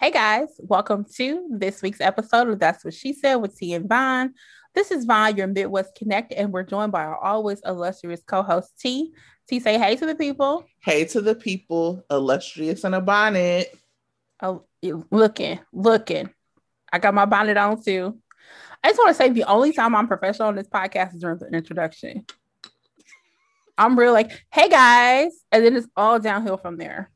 Hey guys, welcome to this week's episode of That's What She Said with Tee and Von. This is Von, your Midwest Connect, and we're joined by our always illustrious co-host Tee. Tee, say hey to the people. Hey to the people, illustrious in a bonnet. Oh, looking, looking. I got my bonnet on too. I just want to say the only time I'm professional on this podcast is during the introduction. I'm real like, hey guys, and then it's all downhill from there.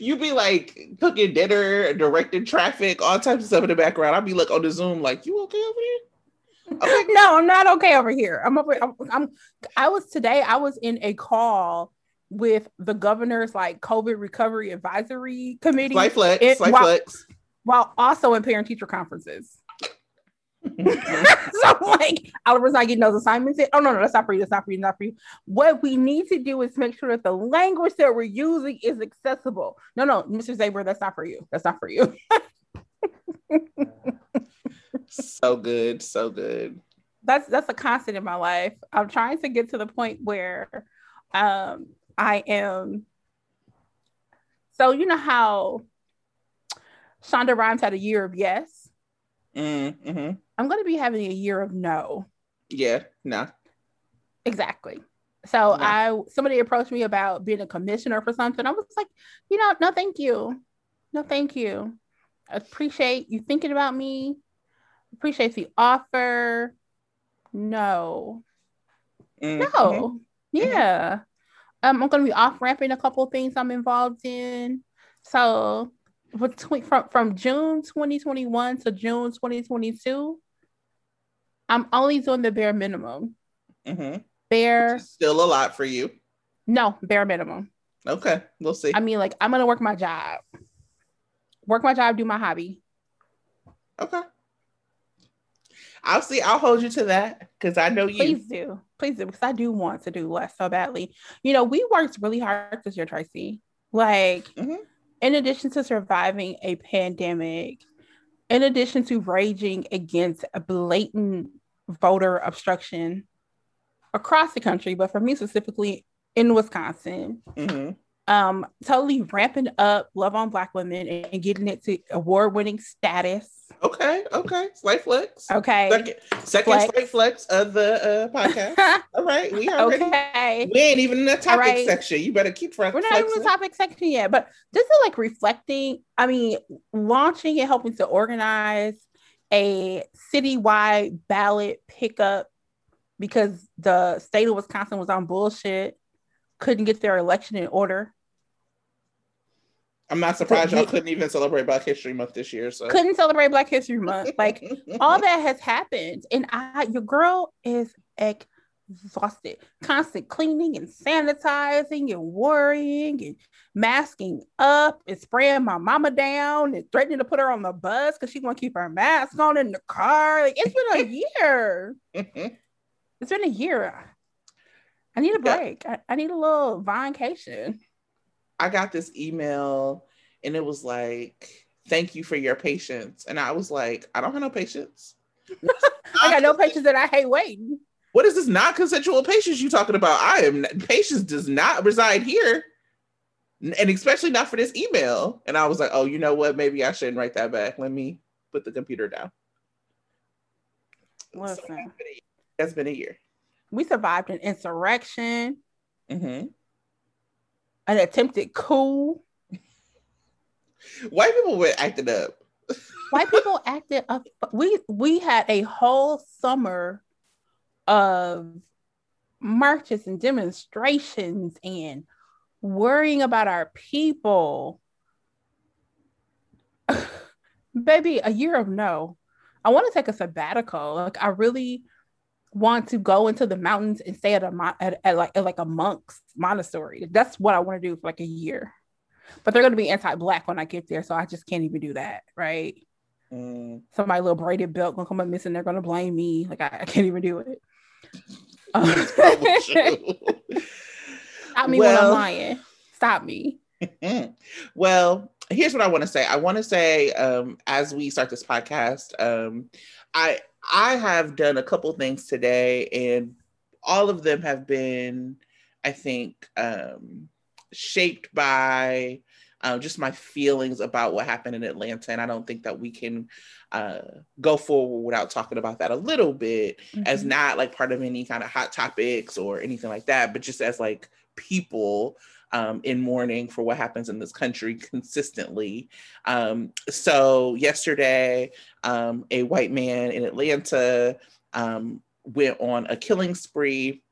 You be like cooking dinner, directing traffic, all types of stuff in the background. I'll be like on the Zoom, like, you okay over here? Okay. no, I'm not okay over here. I'm over. I'm, I'm. I was today. I was in a call with the governor's like COVID recovery advisory committee. Flex. It, while, flex. While also in parent teacher conferences. so like Oliver's not getting those assignments in. Oh no, no, that's not for you. That's not for you. Not for you. What we need to do is make sure that the language that we're using is accessible. No, no, Mr. Zaber, that's not for you. That's not for you. so good, so good. That's that's a constant in my life. I'm trying to get to the point where um I am so you know how Shonda Rhimes had a year of yes Mm-hmm. I'm going to be having a year of no. Yeah, no. Exactly. So no. I somebody approached me about being a commissioner for something. I was like, you know, no, thank you. No, thank you. I appreciate you thinking about me. Appreciate the offer. No. Mm-hmm. No. Mm-hmm. Yeah. Um, I'm going to be off ramping a couple things I'm involved in. So from from June 2021 to June 2022, I'm only doing the bare minimum. Mm-hmm. Bare still a lot for you. No, bare minimum. Okay, we'll see. I mean, like I'm gonna work my job, work my job, do my hobby. Okay. I'll see. I'll hold you to that because I know you. Please do, please do, because I do want to do less so badly. You know, we worked really hard this year, Tracy. Like, mm-hmm in addition to surviving a pandemic, in addition to raging against a blatant voter obstruction across the country, but for me specifically in Wisconsin, mm-hmm um totally ramping up love on black women and getting it to award-winning status. Okay okay. Slight flex. Okay. Second, second flex. slight flex of the uh, podcast. All right we are okay. We ain't even in the topic right. section. You better keep we're not even in the topic section yet but this is like reflecting i mean launching and helping to organize a citywide ballot pickup because the state of wisconsin was on bullshit couldn't get their election in order. I'm not surprised y'all couldn't even celebrate Black History Month this year. So couldn't celebrate Black History Month. Like all that has happened, and I, your girl is exhausted. Constant cleaning and sanitizing and worrying and masking up and spraying my mama down and threatening to put her on the bus because she's gonna keep her mask on in the car. Like it's been a year. it's been a year. I need a break. I, I need a little vacation. I got this email and it was like, thank you for your patience. And I was like, I don't have no patience. I got no patience and I hate waiting. What is this non-consensual patience you talking about? I am patience does not reside here. And especially not for this email. And I was like, oh, you know what? Maybe I shouldn't write that back. Let me put the computer down. Listen. So that's been a year we survived an insurrection, mm-hmm. an attempted coup. White people were acting up. White people acted up. We we had a whole summer of marches and demonstrations and worrying about our people. Baby, a year of no. I want to take a sabbatical. Like I really want to go into the mountains and stay at a at, at like at like a monk's monastery. That's what I want to do for like a year. But they're going to be anti-black when I get there, so I just can't even do that, right? Mm. Somebody little braided belt gonna come up missing. They're gonna blame me. Like I, I can't even do it. Stop me well, when I'm lying. Stop me. well, here's what I want to say. I want to say, um, as we start this podcast, um, I I have done a couple things today, and all of them have been, I think, um, shaped by uh, just my feelings about what happened in Atlanta. And I don't think that we can uh, go forward without talking about that a little bit mm-hmm. as not like part of any kind of hot topics or anything like that, but just as like people um, in mourning for what happens in this country consistently. Um, so, yesterday, um, a white man in Atlanta um, went on a killing spree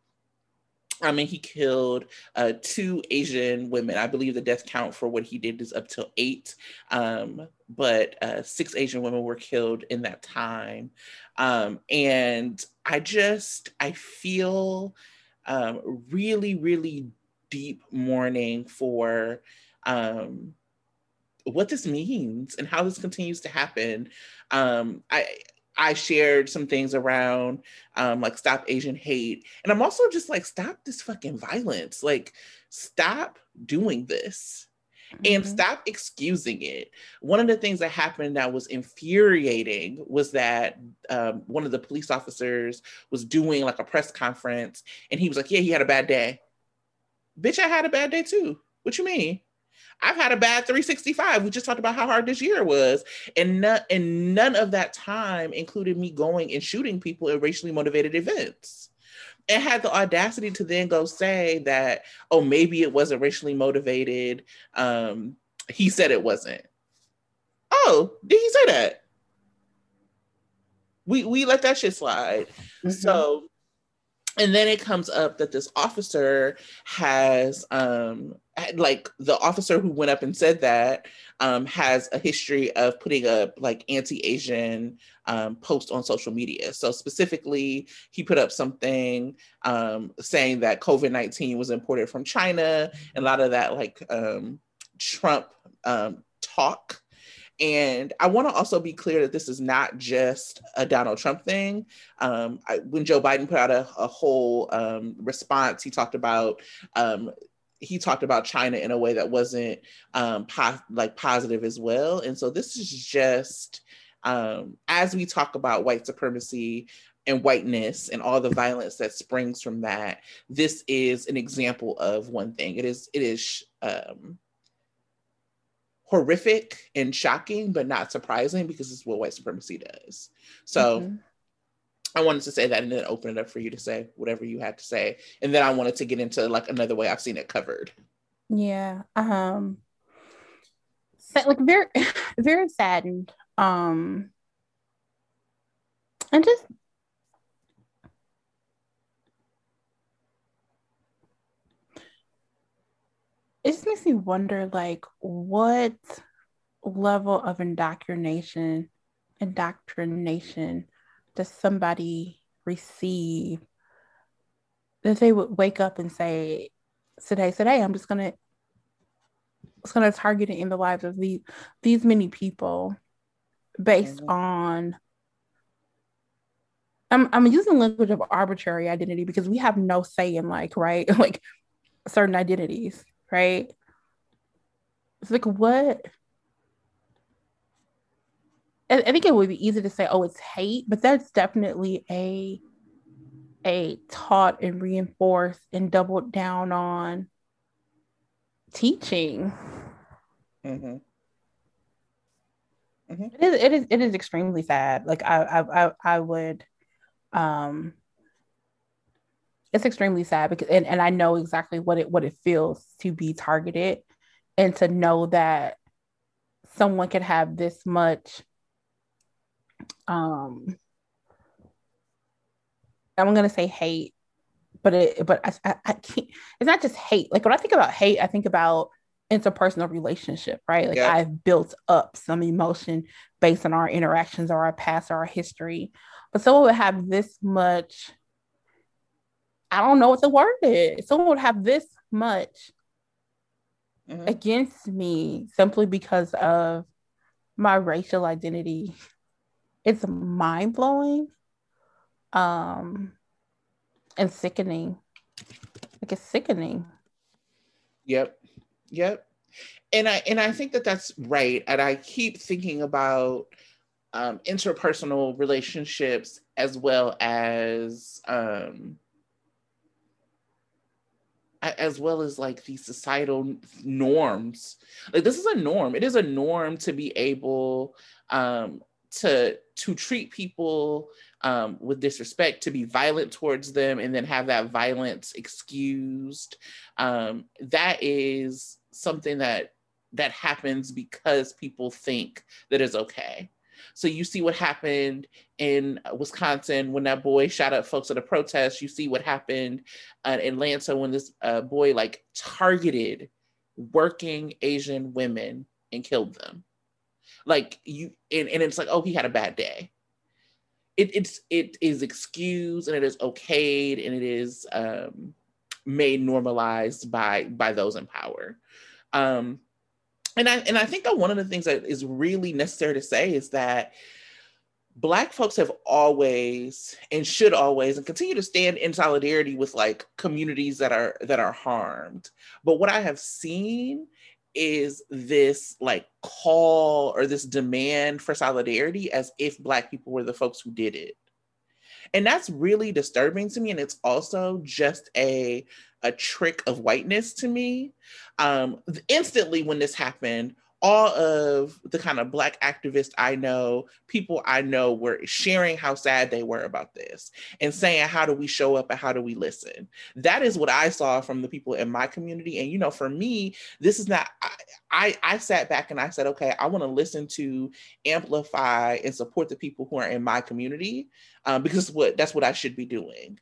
I mean, he killed uh, two Asian women. I believe the death count for what he did is up to eight, um, but uh, six Asian women were killed in that time. Um, and I just, I feel um, really, really deep mourning for um, what this means and how this continues to happen. Um, I, I shared some things around um, like stop Asian hate. And I'm also just like, stop this fucking violence. Like, stop doing this and mm-hmm. stop excusing it. One of the things that happened that was infuriating was that um, one of the police officers was doing like a press conference and he was like, Yeah, he had a bad day. Bitch, I had a bad day too. What you mean? I've had a bad 365. We just talked about how hard this year was. And, none, and none of that time included me going and shooting people at racially motivated events. And had the audacity to then go say that, oh, maybe it wasn't racially motivated. Um, he said it wasn't. Oh, did he say that? We we let that shit slide. Mm-hmm. So and then it comes up that this officer has um like the officer who went up and said that um has a history of putting up like anti-asian um posts on social media. So specifically he put up something um saying that covid-19 was imported from china and a lot of that like um trump um talk and I want to also be clear that this is not just a Donald Trump thing. Um, I, when Joe Biden put out a, a whole um, response, he talked about um, he talked about China in a way that wasn't um, po- like positive as well. And so this is just um, as we talk about white supremacy and whiteness and all the violence that springs from that. This is an example of one thing. It is it is um, horrific and shocking, but not surprising because it's what white supremacy does. So mm-hmm. I wanted to say that and then open it up for you to say whatever you had to say. And then I wanted to get into like another way I've seen it covered. Yeah. Um like very very saddened. Um and just it just makes me wonder like what level of indoctrination indoctrination does somebody receive that they would wake up and say today today i'm just gonna it's gonna target it in the lives of these these many people based mm-hmm. on I'm, I'm using language of arbitrary identity because we have no say in like right like certain identities right? It's like what? I, I think it would be easy to say, oh, it's hate, but that's definitely a a taught and reinforced and doubled down on teaching. Mm-hmm. Mm-hmm. It is it is it is extremely sad. Like I I I, I would um it's extremely sad because and, and I know exactly what it what it feels to be targeted and to know that someone could have this much um I'm gonna say hate, but it but I, I, I can't it's not just hate. Like when I think about hate, I think about interpersonal relationship, right? Like yeah. I've built up some emotion based on our interactions or our past or our history. But someone would have this much I don't know what the word is. Someone would have this much mm-hmm. against me simply because of my racial identity. It's mind blowing um, and sickening. Like it's sickening. Yep. Yep. And I and I think that that's right. And I keep thinking about um, interpersonal relationships as well as um, as well as like these societal norms. Like this is a norm. It is a norm to be able um, to to treat people um, with disrespect, to be violent towards them, and then have that violence excused. Um, that is something that that happens because people think that is okay. So you see what happened in Wisconsin when that boy shot up folks at a protest. You see what happened uh, in Atlanta when this uh, boy like targeted working Asian women and killed them. Like you, and, and it's like, oh, he had a bad day. It, it's it is excused and it is okayed and it is um, made normalized by by those in power. Um, and I and I think that one of the things that is really necessary to say is that black folks have always and should always and continue to stand in solidarity with like communities that are that are harmed. But what I have seen is this like call or this demand for solidarity as if black people were the folks who did it and that's really disturbing to me and it's also just a a trick of whiteness to me. Um, instantly, when this happened, all of the kind of black activists I know, people I know were sharing how sad they were about this and saying, how do we show up and how do we listen? That is what I saw from the people in my community. And, you know, for me, this is not, I, I, I sat back and I said, okay, I want to listen to amplify and support the people who are in my community um, because what that's what I should be doing.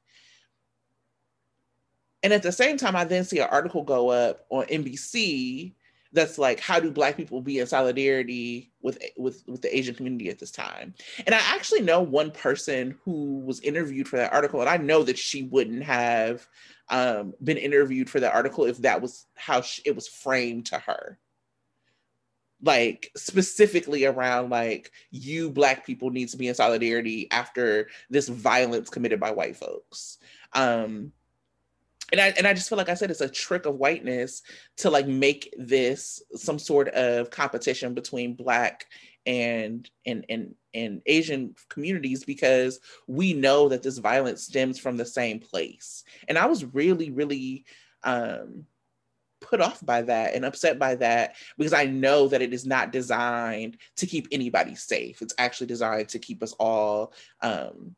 And at the same time, I then see an article go up on NBC that's like, how do Black people be in solidarity with with with the Asian community at this time? And I actually know one person who was interviewed for that article, and I know that she wouldn't have um, been interviewed for that article if that was how she, it was framed to her like specifically around like you black people need to be in solidarity after this violence committed by white folks um and I and I just feel like I said it's a trick of whiteness to like make this some sort of competition between black and and and and Asian communities because we know that this violence stems from the same place. And I was really really um put off by that and upset by that because I know that it is not designed to keep anybody safe. It's actually designed to keep us all um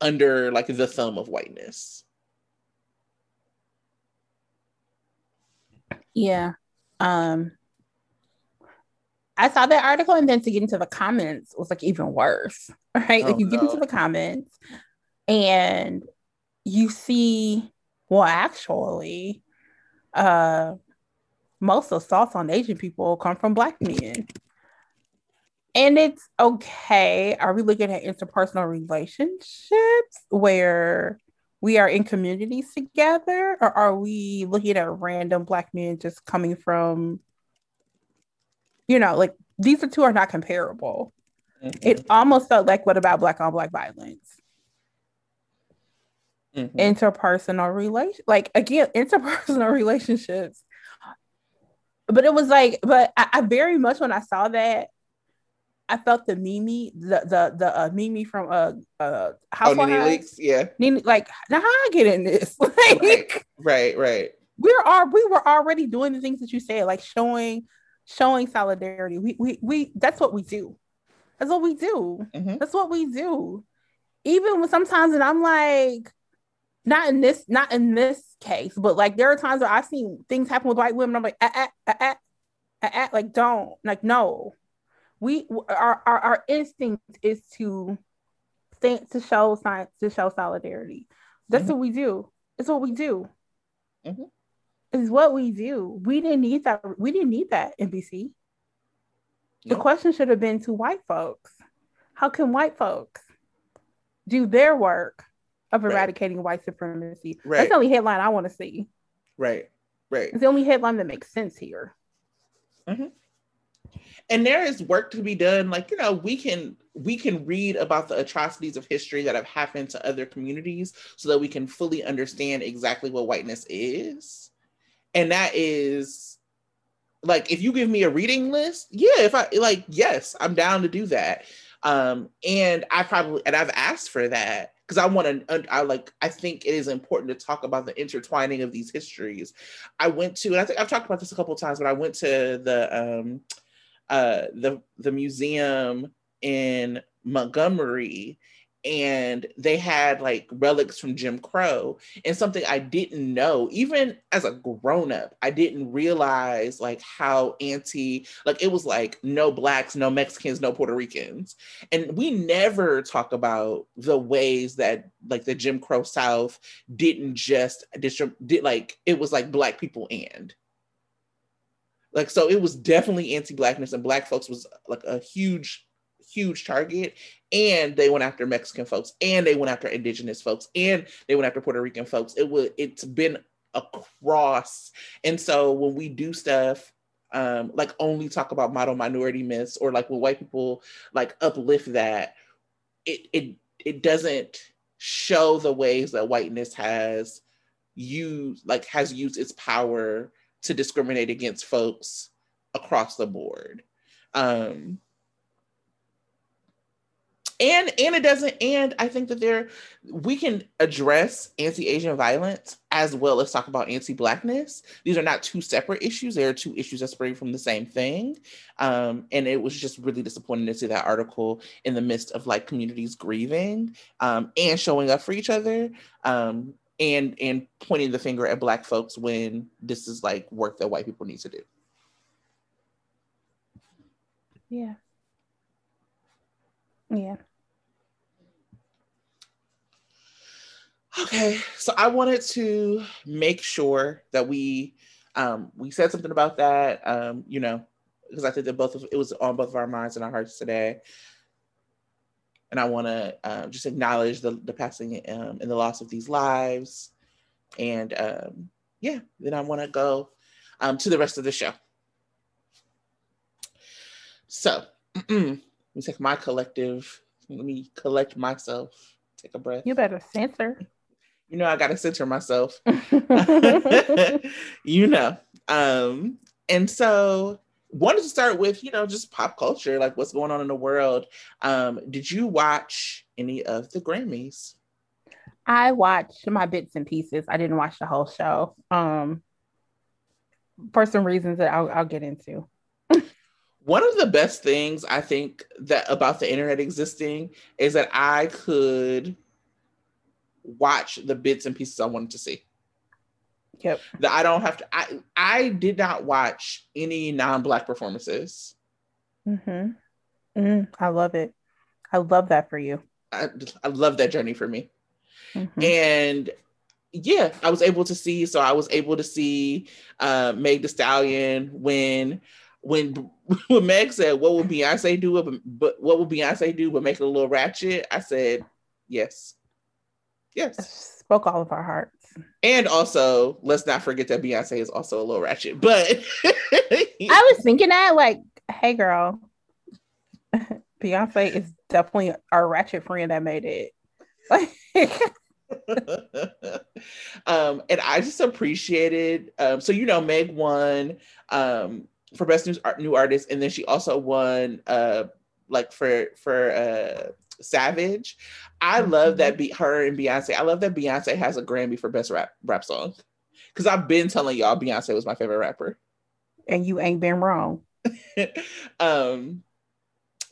under like the thumb of whiteness. Yeah. Um I saw that article and then to get into the comments was like even worse. Right? Oh, like you no. get into the comments and you see well actually uh most assaults on Asian people come from black men and it's okay. Are we looking at interpersonal relationships where we are in communities together, or are we looking at random black men just coming from, you know, like these are two are not comparable. Mm-hmm. It almost felt like what about black on black violence? Mm-hmm. Interpersonal relation, like again, interpersonal relationships. But it was like, but I, I very much when I saw that, I felt the Mimi, the the the uh, Mimi from uh uh House oh, Nene Leakes, yeah. Nene, like now how I get in this? like, right, right, right. We're all we were already doing the things that you said, like showing showing solidarity. We we we that's what we do. That's what we do. Mm-hmm. That's what we do. Even when sometimes and I'm like, not in this, not in this case, but like there are times where I've seen things happen with white women. I'm like, ah, ah, ah, ah, ah, like don't, like no we our, our, our instinct is to think to show science to show solidarity. That's mm-hmm. what we do. It's what we do. Mm-hmm. It's what we do. We didn't need that. We didn't need that NBC. The question should have been to white folks. How can white folks do their work of eradicating right. white supremacy? Right. That's the only headline I want to see. Right. Right. It's the only headline that makes sense here. Mm-hmm and there is work to be done like you know we can we can read about the atrocities of history that have happened to other communities so that we can fully understand exactly what whiteness is and that is like if you give me a reading list yeah if i like yes i'm down to do that um and i probably and i've asked for that because I want to, I like, I think it is important to talk about the intertwining of these histories. I went to, and I think I've talked about this a couple times, but I went to the, um, uh, the the museum in Montgomery and they had like relics from Jim Crow and something I didn't know even as a grown up I didn't realize like how anti like it was like no blacks no Mexicans no Puerto Ricans. And we never talk about the ways that like the Jim Crow South didn't just did like it was like black people and. Like so it was definitely anti-blackness and black folks was like a huge huge target and they went after mexican folks and they went after indigenous folks and they went after puerto rican folks it was it's been across and so when we do stuff um like only talk about model minority myths or like when white people like uplift that it it it doesn't show the ways that whiteness has used like has used its power to discriminate against folks across the board. Um, and and it doesn't and i think that there we can address anti-asian violence as well as talk about anti-blackness. These are not two separate issues. They are two issues that spring from the same thing. Um, and it was just really disappointing to see that article in the midst of like communities grieving um, and showing up for each other um, and and pointing the finger at black folks when this is like work that white people need to do. Yeah. Yeah okay so i wanted to make sure that we um we said something about that um you know because i think that both of it was on both of our minds and our hearts today and I want to uh, just acknowledge the, the passing um, and the loss of these lives. And um, yeah, then I want to go um, to the rest of the show. So let me take my collective, let me collect myself, take a breath. You better censor. You know, I got to censor myself. you know. Um, and so wanted to start with you know just pop culture like what's going on in the world um did you watch any of the grammys i watched my bits and pieces i didn't watch the whole show um for some reasons that i'll, I'll get into one of the best things i think that about the internet existing is that i could watch the bits and pieces i wanted to see Yep. That I don't have to. I I did not watch any non-black performances. Mm-hmm. Mm, I love it. I love that for you. I I love that journey for me. Mm-hmm. And yeah, I was able to see. So I was able to see uh, Meg Thee Stallion when when when Meg said, "What will Beyonce do? But, but what will Beyonce do? But make it a little ratchet." I said, "Yes, yes." Spoke all of our hearts. And also, let's not forget that Beyonce is also a little ratchet. But I was thinking that, like, hey, girl, Beyonce is definitely our ratchet friend that made it. um, and I just appreciated. Um, so you know, Meg won um, for best new, new artist, and then she also won uh, like for for uh, Savage. I love that mm-hmm. be her and Beyonce. I love that Beyonce has a Grammy for best rap rap song. Cause I've been telling y'all Beyonce was my favorite rapper. And you ain't been wrong. um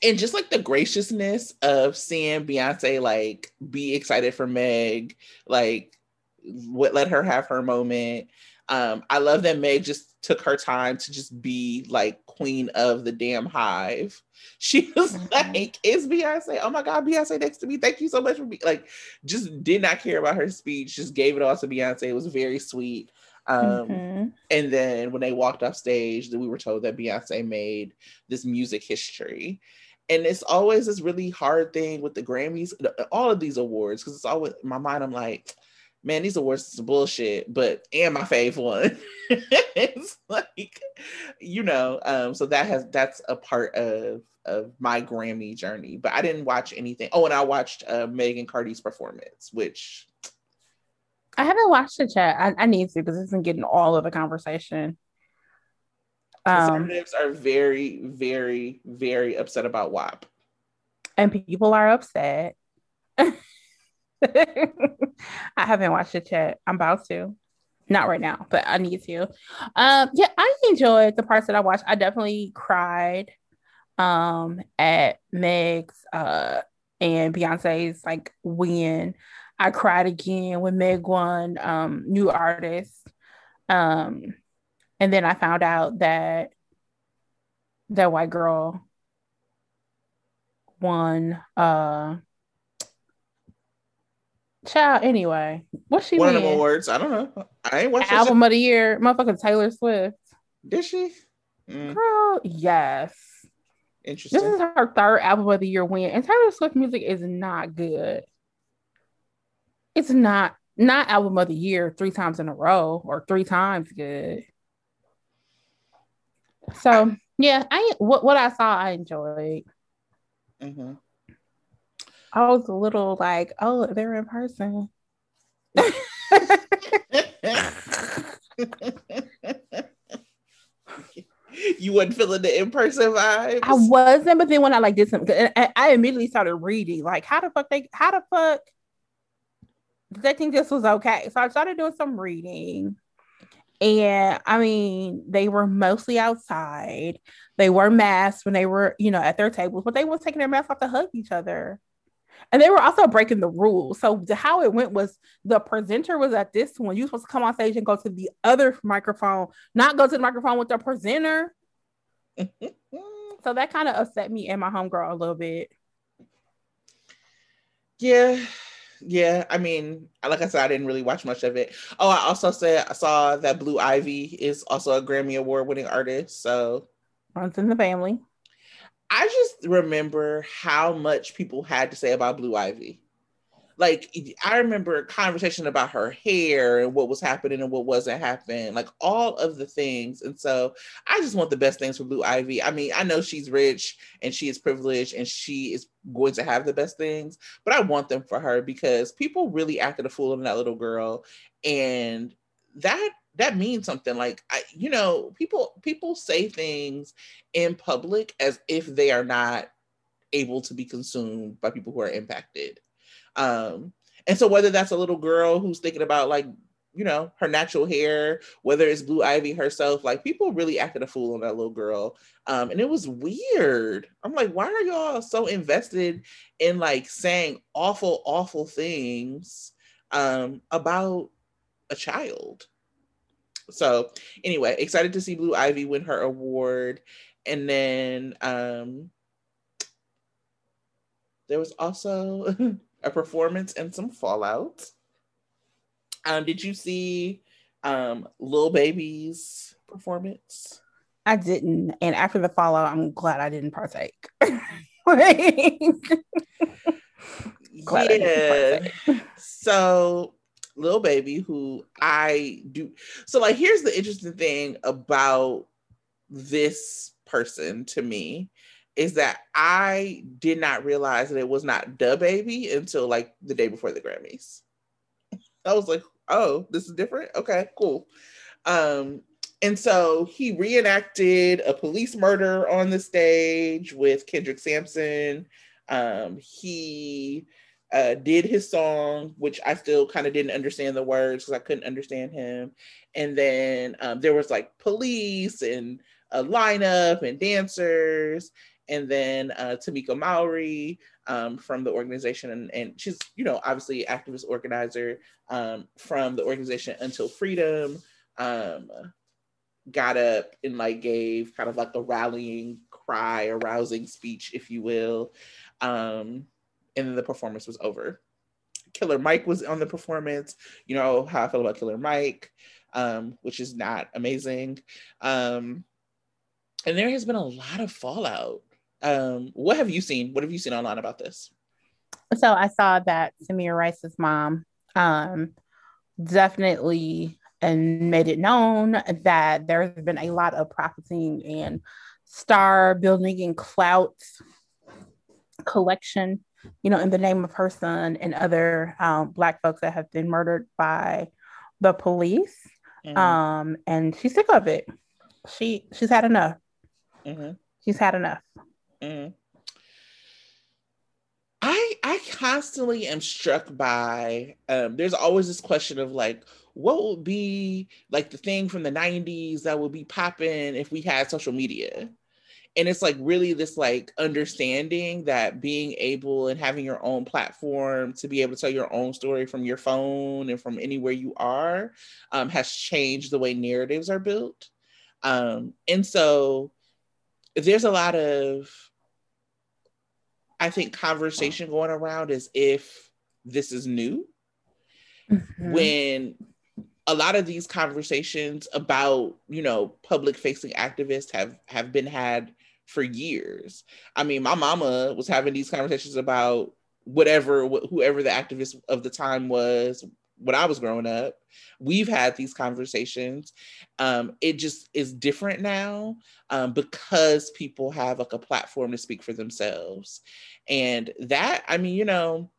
and just like the graciousness of seeing Beyonce like be excited for Meg, like what let her have her moment. Um, I love that Meg just took her time to just be like queen of the damn hive. She was mm-hmm. like, "Is Beyonce? Oh my God, Beyonce next to me! Thank you so much for being like." Just did not care about her speech. Just gave it all to Beyonce. It was very sweet. Um, mm-hmm. And then when they walked off stage, we were told that Beyonce made this music history. And it's always this really hard thing with the Grammys, all of these awards, because it's always in my mind. I'm like, man, these awards is bullshit, but and my fave one. it's like, you know, um, so that has that's a part of of my Grammy journey. But I didn't watch anything. Oh, and I watched uh, Megan Cardi's performance, which I haven't watched the chat. I, I need to because it's been getting all of the conversation. Conservatives um, are very, very, very upset about WAP. And people are upset. I haven't watched it yet. I'm about to. Not right now, but I need to. Um, yeah, I enjoyed the parts that I watched. I definitely cried um at Meg's uh and Beyonce's like win. I cried again when Meg won um new artist. Um and then I found out that that white girl won uh child anyway. what she of them awards? I don't know. I ain't watched album of the year, motherfucking Taylor Swift. Did she? Mm. Girl, yes. Interesting. This is her third album of the year win, and Taylor Swift music is not good. It's not not album of the year three times in a row or three times good. So yeah, I what what I saw I enjoyed. Mm-hmm. I was a little like, oh, they're in person. you wasn't feeling the in-person vibe. I wasn't, but then when I like did something, I, I immediately started reading. Like, how the fuck they how the fuck did they think this was okay? So I started doing some reading. And I mean, they were mostly outside. They were masked when they were, you know, at their tables, but they were taking their masks off to hug each other. And they were also breaking the rules. So the, how it went was the presenter was at this one. You supposed to come on stage and go to the other microphone, not go to the microphone with the presenter. so that kind of upset me and my homegirl a little bit. Yeah. Yeah, I mean, like I said, I didn't really watch much of it. Oh, I also said I saw that Blue Ivy is also a Grammy Award winning artist. So runs in the family. I just remember how much people had to say about Blue Ivy. Like I remember a conversation about her hair and what was happening and what wasn't happening, like all of the things. And so I just want the best things for Blue Ivy. I mean, I know she's rich and she is privileged and she is going to have the best things, but I want them for her because people really acted a fool on that little girl. And that that means something like I, you know people people say things in public as if they are not able to be consumed by people who are impacted. Um and so whether that's a little girl who's thinking about like you know her natural hair whether it's blue ivy herself like people really acted a fool on that little girl. Um and it was weird. I'm like why are y'all so invested in like saying awful awful things um about a child so anyway, excited to see Blue Ivy win her award. And then um there was also a performance and some fallout. Um, did you see um Lil Baby's performance? I didn't. And after the fallout, I'm glad I didn't partake. glad yeah. So Lil Baby, who I do. So, like, here's the interesting thing about this person to me is that I did not realize that it was not DaBaby until like the day before the Grammys. I was like, oh, this is different. Okay, cool. Um, and so he reenacted a police murder on the stage with Kendrick Sampson. Um, he uh, did his song, which I still kind of didn't understand the words because I couldn't understand him. And then um, there was like police and a lineup and dancers. And then uh, Tamika Mallory um, from the organization, and, and she's, you know, obviously activist organizer um, from the organization Until Freedom, um, got up and like gave kind of like a rallying cry, a rousing speech, if you will. Um, and then the performance was over. Killer Mike was on the performance. You know how I feel about Killer Mike, um, which is not amazing. Um, and there has been a lot of fallout. Um, what have you seen? What have you seen online about this? So I saw that Tamir Rice's mom um, definitely and made it known that there's been a lot of profiting and star building and clout collection you know, in the name of her son and other um, Black folks that have been murdered by the police. Mm-hmm. Um, and she's sick of it. She she's had enough. Mm-hmm. She's had enough. Mm-hmm. I I constantly am struck by um, there's always this question of like what would be like the thing from the 90s that would be popping if we had social media and it's like really this like understanding that being able and having your own platform to be able to tell your own story from your phone and from anywhere you are um, has changed the way narratives are built um, and so there's a lot of i think conversation going around as if this is new mm-hmm. when a lot of these conversations about you know public facing activists have have been had for years. I mean, my mama was having these conversations about whatever, wh- whoever the activist of the time was when I was growing up. We've had these conversations. Um, it just is different now um, because people have like a platform to speak for themselves. And that, I mean, you know,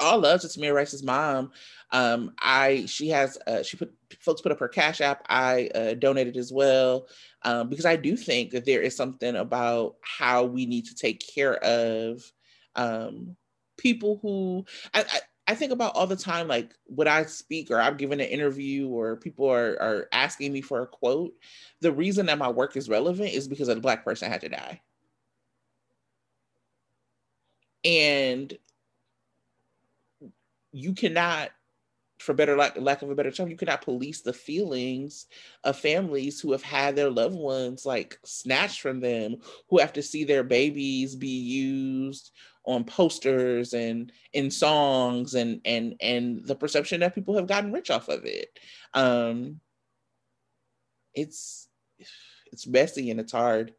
all love to Tamir Rice's mom. Um, I she has uh, she put folks put up her cash app. I uh, donated as well um, because I do think that there is something about how we need to take care of um, people who I, I, I think about all the time, like when I speak or I'm giving an interview or people are, are asking me for a quote. The reason that my work is relevant is because a black person had to die. And you cannot for better lack, lack of a better term, you cannot police the feelings of families who have had their loved ones like snatched from them, who have to see their babies be used on posters and in songs and and and the perception that people have gotten rich off of it. Um it's it's messy and it's hard.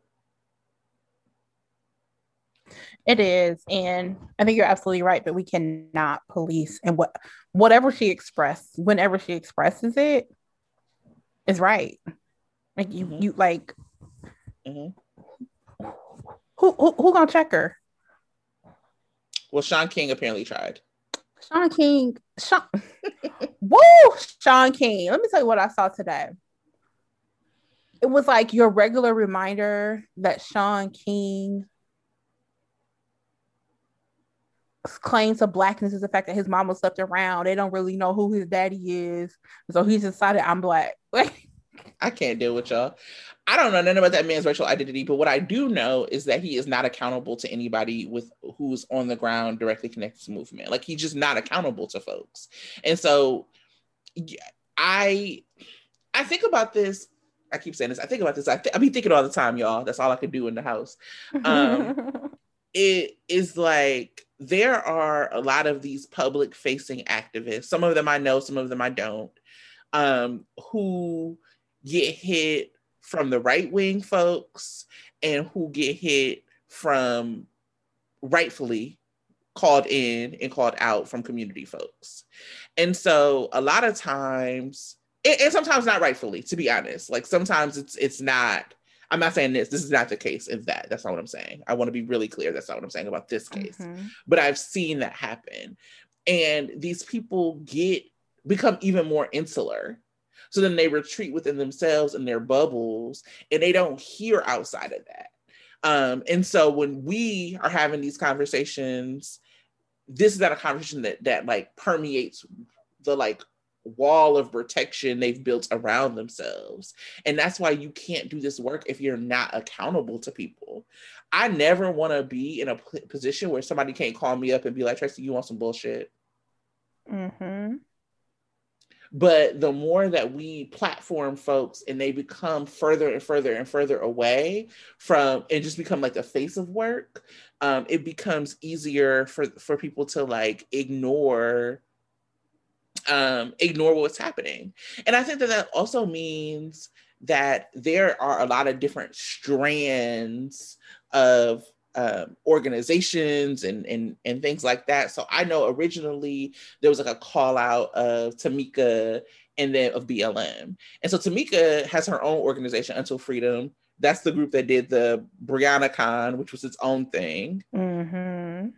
It is, and I think you're absolutely right. But we cannot police, and what whatever she expressed, whenever she expresses it, is right. Like you, mm-hmm. you like. Mm-hmm. Who, who who gonna check her? Well, Shaun King apparently tried. Shaun King, Shaun, woo, Shaun King. Let me tell you what I saw today. It was like your regular reminder that Shaun King claims of blackness is the fact that his mama slept around. They don't really know who his daddy is. So he's decided I'm black. I can't deal with y'all. I don't know nothing about that man's racial identity, but what I do know is that he is not accountable to anybody with who's on the ground directly connected to movement. Like he's just not accountable to folks. And so I I think about this. I keep saying this. I think about this. I, th- I be thinking all the time, y'all. That's all I can do in the house. Um, it is like there are a lot of these public facing activists some of them i know some of them i don't um, who get hit from the right wing folks and who get hit from rightfully called in and called out from community folks. And so a lot of times and sometimes not rightfully to be honest. Like sometimes it's it's not I'm not saying this. This is not the case of that. That's not what I'm saying. I want to be really clear. That's not what I'm saying about this case. Mm-hmm. But I've seen that happen. And these people get become even more insular. So then they retreat within themselves and their bubbles and they don't hear outside of that. Um, and so when we are having these conversations, this is not a conversation that that like permeates the like wall of protection they've built around themselves. And that's why you can't do this work if you're not accountable to people. I never want to be in a position where somebody can't call me up and be like, Tracy, you want some bullshit? Mm-hmm. But the more that we platform folks and they become further and further and further away from and just become like the face of work, um, it becomes easier for for people to like ignore um, ignore what's happening. And I think that that also means that there are a lot of different strands of um, organizations and, and and things like that. So I know originally there was like a call out of Tamika and then of BLM. And so Tamika has her own organization, Until Freedom. That's the group that did the BreonnaCon, which was its own thing. Mm-hmm.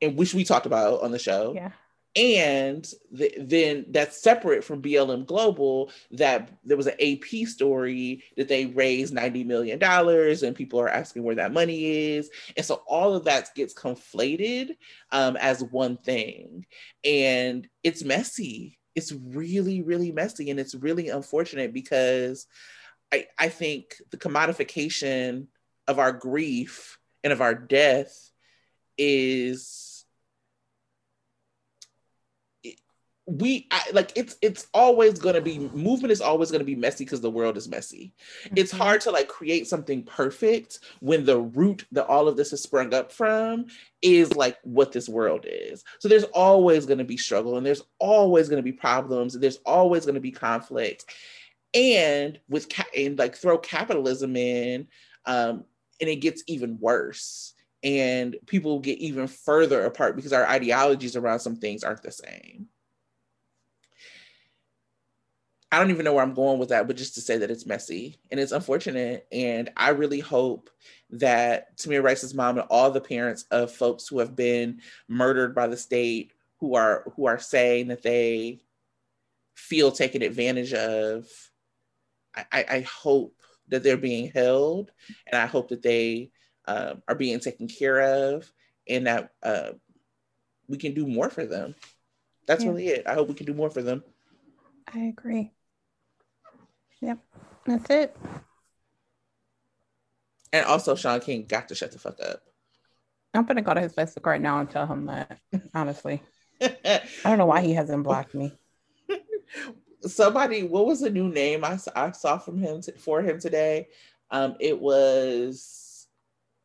And which we talked about on the show. Yeah and the, then that's separate from BLM Global. That there was an AP story that they raised ninety million dollars, and people are asking where that money is, and so all of that gets conflated um, as one thing, and it's messy. It's really, really messy, and it's really unfortunate because I, I think the commodification of our grief and of our death is we I, like it's it's always going to be movement is always going to be messy because the world is messy. Mm-hmm. it's hard to like create something perfect when the root that all of this has sprung up from is like what this world is. So there's always going to be struggle and there's always going to be problems and there's always going to be conflict. And with ca- and like throw capitalism in um and it gets even worse and people get even further apart because our ideologies around some things aren't the same I don't even know where I'm going with that, but just to say that it's messy and it's unfortunate. And I really hope that Tamir Rice's mom and all the parents of folks who have been murdered by the state, who are who are saying that they feel taken advantage of, I, I hope that they're being held, and I hope that they uh, are being taken care of, and that uh, we can do more for them. That's yeah. really it. I hope we can do more for them. I agree. Yep. That's it. And also, Shaun King got to shut the fuck up. I'm gonna go to his Facebook right now and tell him that. Honestly, I don't know why he hasn't blocked me. Somebody, what was the new name I, I saw from him to, for him today? Um, it was,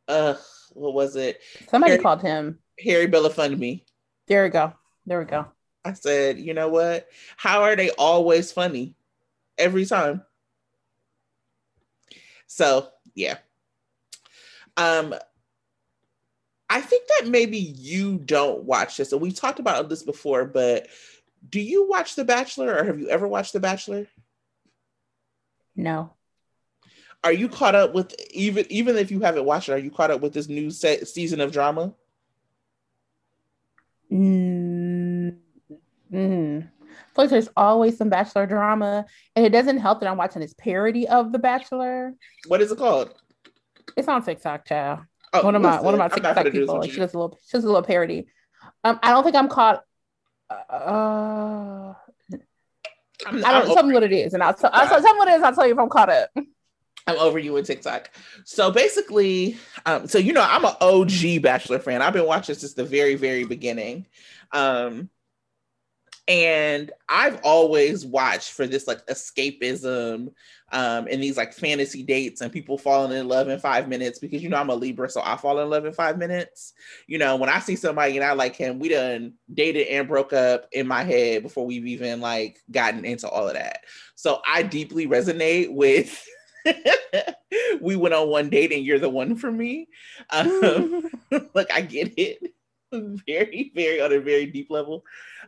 uh, what was it? Somebody Harry, called him Harry Belafonte. There we go. There we go. I said, you know what? How are they always funny? Every time. So yeah. Um I think that maybe you don't watch this. And we talked about this before, but do you watch The Bachelor or have you ever watched The Bachelor? No. Are you caught up with even even if you haven't watched it, are you caught up with this new set, season of drama? Mm. Mm like there's always some bachelor drama, and it doesn't help that I'm watching this parody of The Bachelor. What is it called? It's on TikTok, child. Oh, one of my one of my TikTok people. She does a little she does a little parody. Um, I don't think I'm caught. Uh, I'm, I don't tell me what it is, and I'll, t- I'll tell, tell me what it is. I'll tell you if I'm caught up. I'm over you in TikTok. So basically, um, so you know, I'm an OG Bachelor fan. I've been watching since the very, very beginning. Um, and I've always watched for this like escapism um and these like fantasy dates and people falling in love in five minutes because you know I'm a Libra, so I fall in love in five minutes. You know, when I see somebody and I like him, we done dated and broke up in my head before we've even like gotten into all of that. So I deeply resonate with we went on one date and you're the one for me. Um, like I get it very, very on a very deep level.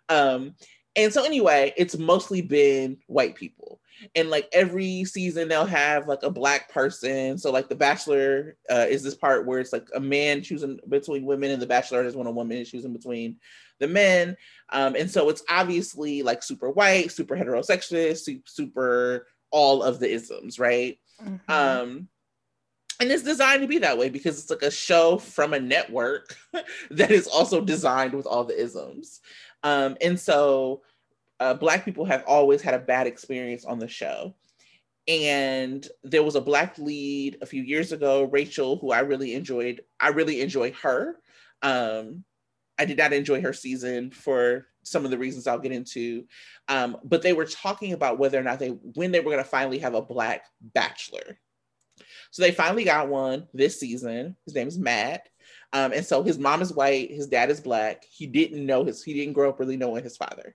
Um, and so anyway, it's mostly been white people. And like every season they'll have like a black person. So like the Bachelor uh, is this part where it's like a man choosing between women, and the Bachelor is when a woman is choosing between the men. Um, and so it's obviously like super white, super heterosexual, super all of the isms, right? Mm-hmm. Um, and it's designed to be that way because it's like a show from a network that is also designed with all the isms. Um, and so uh, Black people have always had a bad experience on the show. And there was a Black lead a few years ago, Rachel, who I really enjoyed. I really enjoy her. Um, I did not enjoy her season for some of the reasons I'll get into. Um, but they were talking about whether or not they, when they were going to finally have a Black bachelor. So they finally got one this season. His name is Matt. Um, and so his mom is white, his dad is black. He didn't know his, he didn't grow up really knowing his father.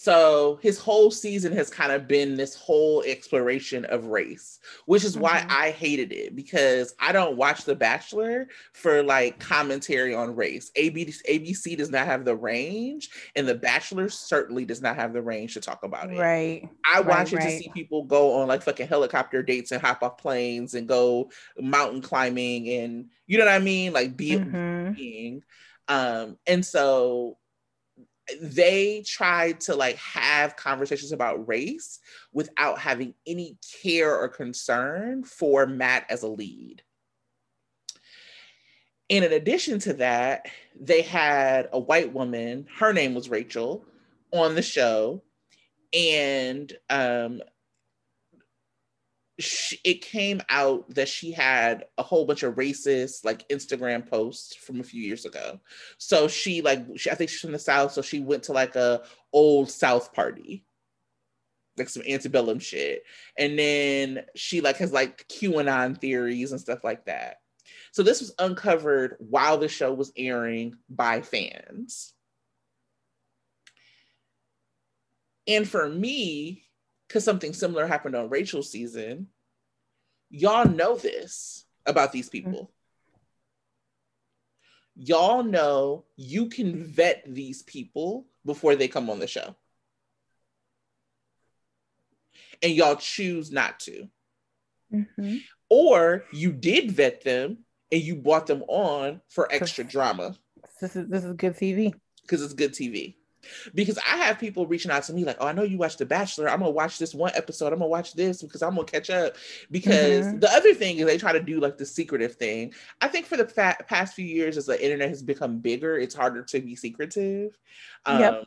So his whole season has kind of been this whole exploration of race, which is mm-hmm. why I hated it because I don't watch The Bachelor for like commentary on race. ABC, ABC does not have the range, and The Bachelor certainly does not have the range to talk about it. Right. I watch right, it right. to see people go on like fucking helicopter dates and hop off planes and go mountain climbing and you know what I mean, like be mm-hmm. being. Um, and so they tried to like have conversations about race without having any care or concern for Matt as a lead. And in addition to that, they had a white woman, her name was Rachel, on the show. And um, she, it came out that she had a whole bunch of racist like Instagram posts from a few years ago. So she like she, I think she's from the South, so she went to like a old South party, like some antebellum shit, and then she like has like QAnon theories and stuff like that. So this was uncovered while the show was airing by fans. And for me, because something similar happened on Rachel's season. Y'all know this about these mm-hmm. people. Y'all know you can vet these people before they come on the show. And y'all choose not to. Mm-hmm. Or you did vet them and you brought them on for extra drama. This is this is good TV. Because it's good TV because I have people reaching out to me like, "Oh, I know you watched The Bachelor. I'm gonna watch this one episode. I'm gonna watch this because I'm gonna catch up." Because mm-hmm. the other thing is they try to do like the secretive thing. I think for the fa- past few years, as the internet has become bigger, it's harder to be secretive. Um, yep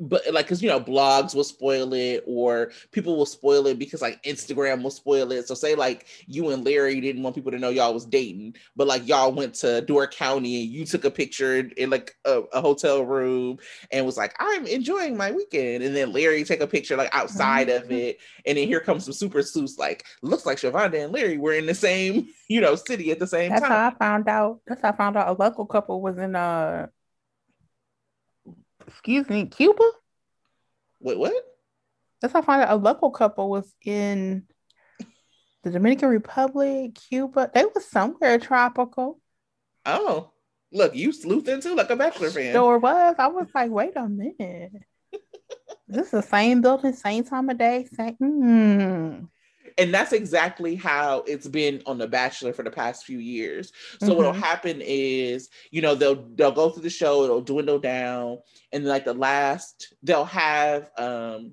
but like because you know blogs will spoil it or people will spoil it because like instagram will spoil it. So say like you and larry didn't want people to know y'all was dating but like y'all went to door county and you took a picture in, in like a, a, hotel room and was like i'm enjoying my weekend. And then larry take a picture like outside mm-hmm. of it. And then here comes some super sleuths like looks like shavonda and larry were in the same you know city at the same that's time. That's how i found out. That's how i found out a local couple was in uh excuse me, Cuba. Wait, what? That's how I found out a local couple was in the Dominican Republic, Cuba. They was somewhere tropical. Oh, look, you sleuthed into like a Bachelor fan. Sure was. I was like, wait a minute. this is the same building, same time of day, same. Mm and that's exactly how it's been on the bachelor for the past few years so mm-hmm. what'll happen is you know they'll they'll go through the show it'll dwindle down and like the last they'll have um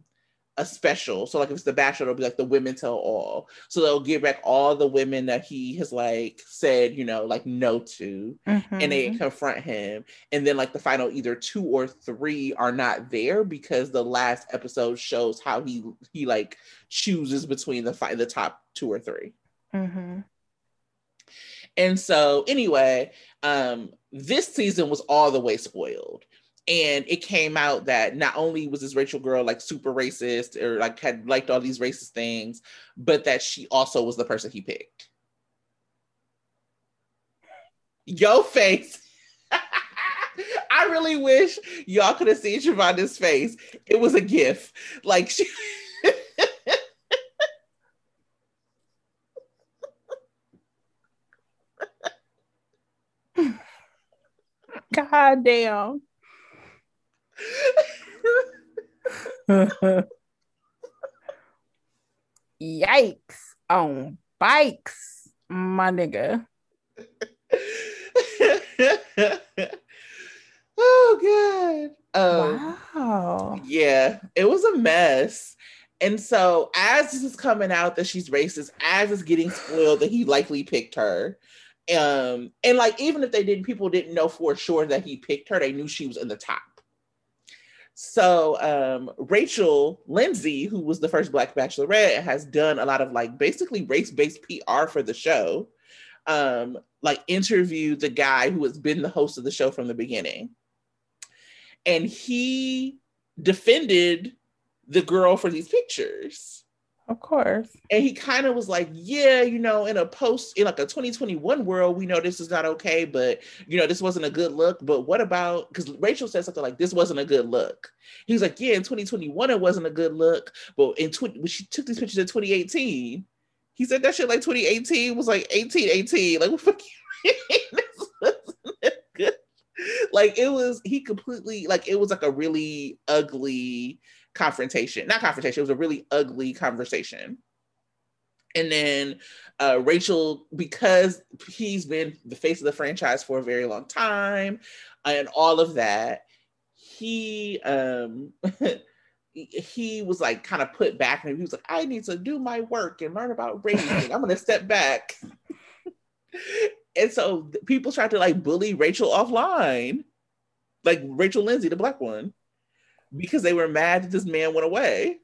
a special. So like if it's the bachelor, it'll be like the women tell all. So they'll give back all the women that he has like said, you know, like no to, mm-hmm. and they mm-hmm. confront him. And then like the final either two or three are not there because the last episode shows how he he like chooses between the five the top two or 3 mm-hmm. And so anyway, um, this season was all the way spoiled and it came out that not only was this Rachel girl like super racist or like had liked all these racist things, but that she also was the person he picked. Yo face. I really wish y'all could have seen Shavonda's face. It was a gif. Like she God damn. Yikes on bikes, my nigga. oh god. Um, wow. Yeah, it was a mess. And so as this is coming out that she's racist, as it's getting spoiled that he likely picked her. Um, and like even if they didn't, people didn't know for sure that he picked her, they knew she was in the top. So um, Rachel Lindsay, who was the first Black Bachelorette, has done a lot of like basically race-based PR for the show. Um, like interviewed the guy who has been the host of the show from the beginning, and he defended the girl for these pictures. Of course. And he kind of was like, yeah, you know, in a post, in like a 2021 world, we know this is not okay, but, you know, this wasn't a good look. But what about, because Rachel said something like, this wasn't a good look. He's like, yeah, in 2021, it wasn't a good look. But in 20, when she took these pictures in 2018, he said that shit like 2018 was like 18, 18. Like, what fuck you. Like, it was, he completely, like, it was like a really ugly, confrontation. Not confrontation, it was a really ugly conversation. And then uh, Rachel, because he's been the face of the franchise for a very long time and all of that, he um he was like kind of put back and he was like, I need to do my work and learn about raising. I'm gonna step back. and so people tried to like bully Rachel offline, like Rachel Lindsay, the black one, because they were mad that this man went away.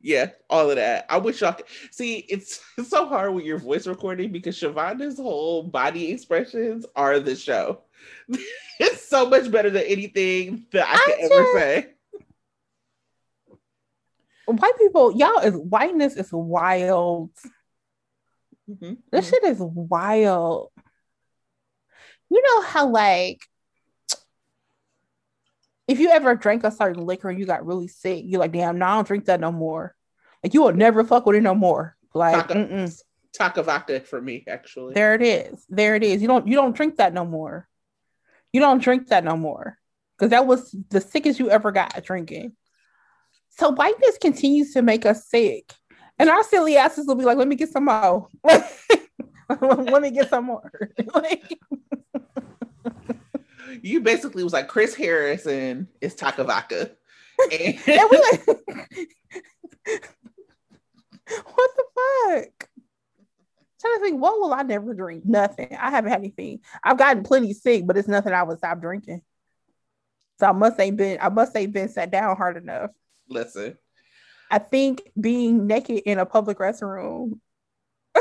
Yeah, all of that. I wish y'all could see it's, it's so hard with your voice recording because Shavonda's whole body expressions are the show. it's so much better than anything that I, I could just, ever say. White people, y'all is whiteness is wild. Mm-hmm. This mm-hmm. shit is wild. You know how like if you ever drank a certain liquor and you got really sick, you're like, damn, no, I don't drink that no more. Like you will never fuck with it no more. Like Taaka, vodka for me, actually. There it is. There it is. You don't you don't drink that no more. You don't drink that no more. Because that was the sickest you ever got drinking. So whiteness continues to make us sick. And our silly asses will be like, let me get some more. let me get some more. you basically was like Chris Harrison is Taaka vodka. And- like, what the fuck? I'm trying to think, what will I never drink? Nothing. I haven't had anything. I've gotten plenty sick, but it's nothing I would stop drinking. So I must ain't been I must ain't been sat down hard enough. Listen. I think being naked in a public restroom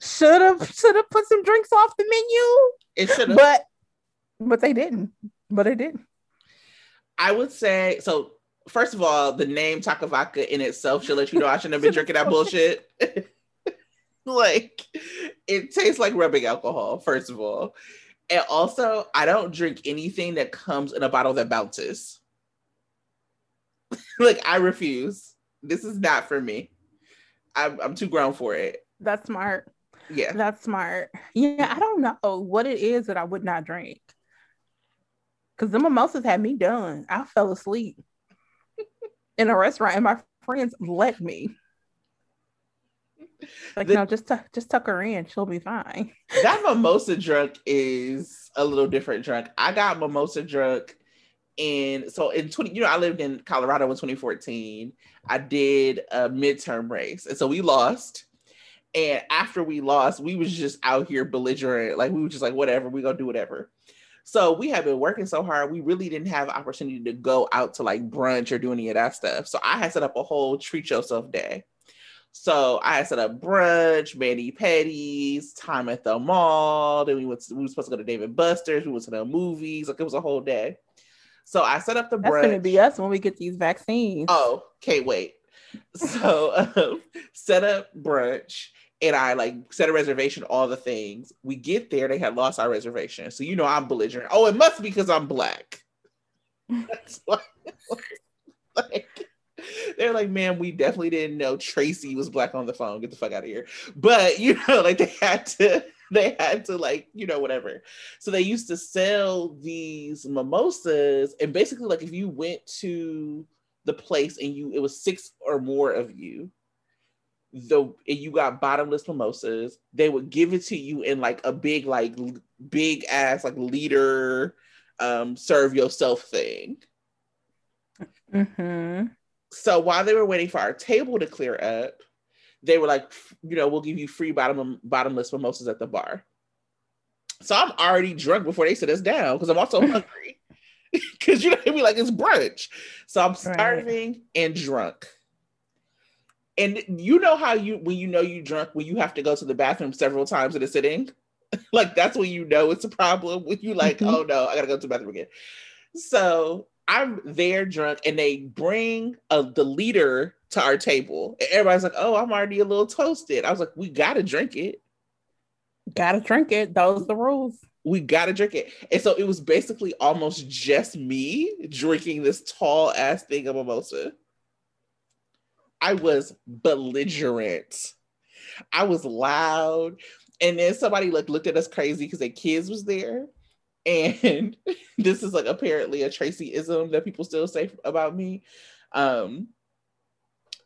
should have should have put some drinks off the menu. It should have. But but they didn't. But they didn't. I would say so. First of all, the name Taaka Vodka in itself should let you know I shouldn't have been drinking that bullshit. like, it tastes like rubbing alcohol. First of all, and also I don't drink anything that comes in a bottle that bounces. like I refuse. This is not for me. I'm I'm too grown for it. That's smart. Yeah. That's smart. Yeah, I don't know what it is that I would not drink. Cause the mimosas had me done. I fell asleep in a restaurant and my friends let me. Like, the, no, just tuck, just tuck her in. She'll be fine. That mimosa drunk is a little different drunk. I got mimosa drunk and so in 20 you know i lived in colorado in 2014 i did a midterm race and so we lost and after we lost we was just out here belligerent like we were just like whatever we gonna do whatever so we have been working so hard we really didn't have opportunity to go out to like brunch or do any of that stuff so i had set up a whole treat yourself day so I had set up brunch, mani pedis, time at the mall. Then we went. To, we were supposed to go to Dave & Buster's. We went to the movies. Like it was a whole day. So I set up the brunch. That's going to be us when we get these vaccines. Oh, can't wait. So um, set up brunch and I like set a reservation, all the things. We get there, they had lost our reservation. So you know I'm belligerent. Oh, it must be because I'm black. That's like, they're like, man, we definitely didn't know Tracy was black on the phone. Get the fuck out of here. But you know, like they had to they had to like you know whatever so they used to sell these mimosas and basically like if you went to the place and you it was six or more of you the and you got bottomless mimosas they would give it to you in like a big like big ass like liter um serve yourself thing mm-hmm. so while they were waiting for our table to clear up they were like, you know, we'll give you free bottom bottomless mimosas at the bar. So I'm already drunk before they sit us down because I'm also hungry. Because you know, we like it's brunch. So I'm starving right. and drunk. And you know how you when you know you drunk when you have to go to the bathroom several times in a sitting, like that's when you know it's a problem. When you like, mm-hmm. oh no, I gotta go to the bathroom again. So I'm there drunk, and they bring a, the leader to our table. And everybody's like, oh, I'm already a little toasted. I was like, we gotta drink it. Gotta drink it. Those are the rules. We gotta drink it. And so it was basically almost just me drinking this tall ass thing of mimosa. I was belligerent. I was loud. And then somebody like looked at us crazy because their kids was there. And this is like apparently a Tracyism that people still say about me. Um,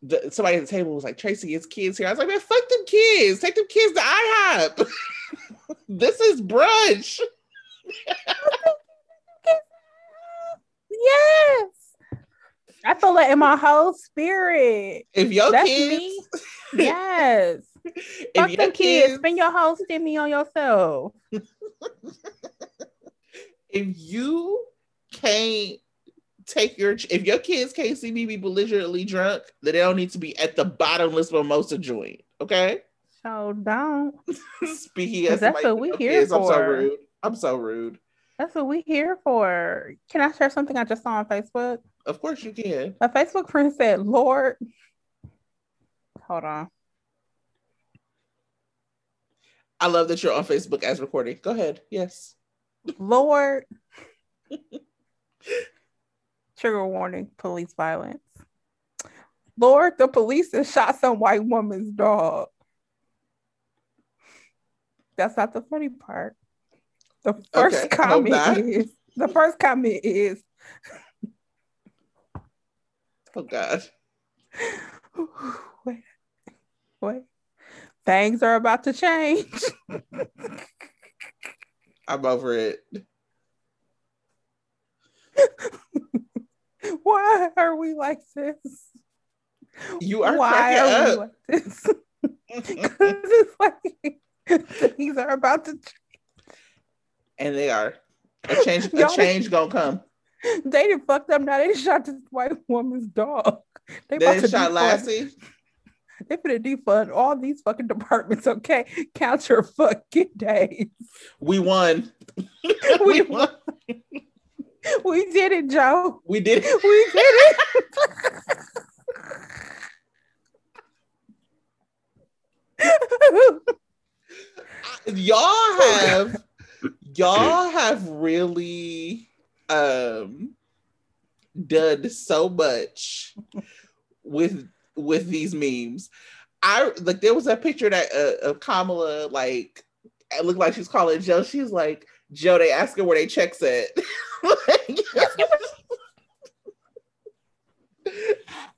the, somebody at the table was like, Tracy, it's kids here. I was like, man, fuck them kids. Take them kids to IHOP. this is brunch. yes. I feel like in my whole spirit. If your That's kids, me, yes. Fuck them kids, kids, spend your whole stimmy on yourself. if you can't take your if your kids can't see me be belligerently drunk, then they don't need to be at the bottomless mimosa joint. Okay. So don't. Speaking as that's what we here kids, for. I'm so rude. I'm so rude. That's what we here for. Can I share something I just saw on Facebook? Of course you can. My Facebook friend said, Lord, hold on. I love that you're on Facebook as recording. Go ahead. Yes. Lord. Trigger warning police violence. Lord, the police has shot some white woman's dog. That's not the funny part. The first okay, comment is the first comment is Oh God. wait, wait. Things are about to change. I'm over it. Why are we like this? You are Why are up. we like this? Because it's like things are about to change. And they are. A change, a change gonna come. They didn't fucked up now. They shot this white woman's dog. They, they shot Lassie. They finna defund all these fucking departments. Okay, count your fucking days. We won. we, we won. we did it, Joe. We did it. We did it. y'all have y'all have really um done so much with with these memes. I like there was a picture that uh, of Kamala like it looked like she's calling Joe. She's like Joe. They ask her where they checks at.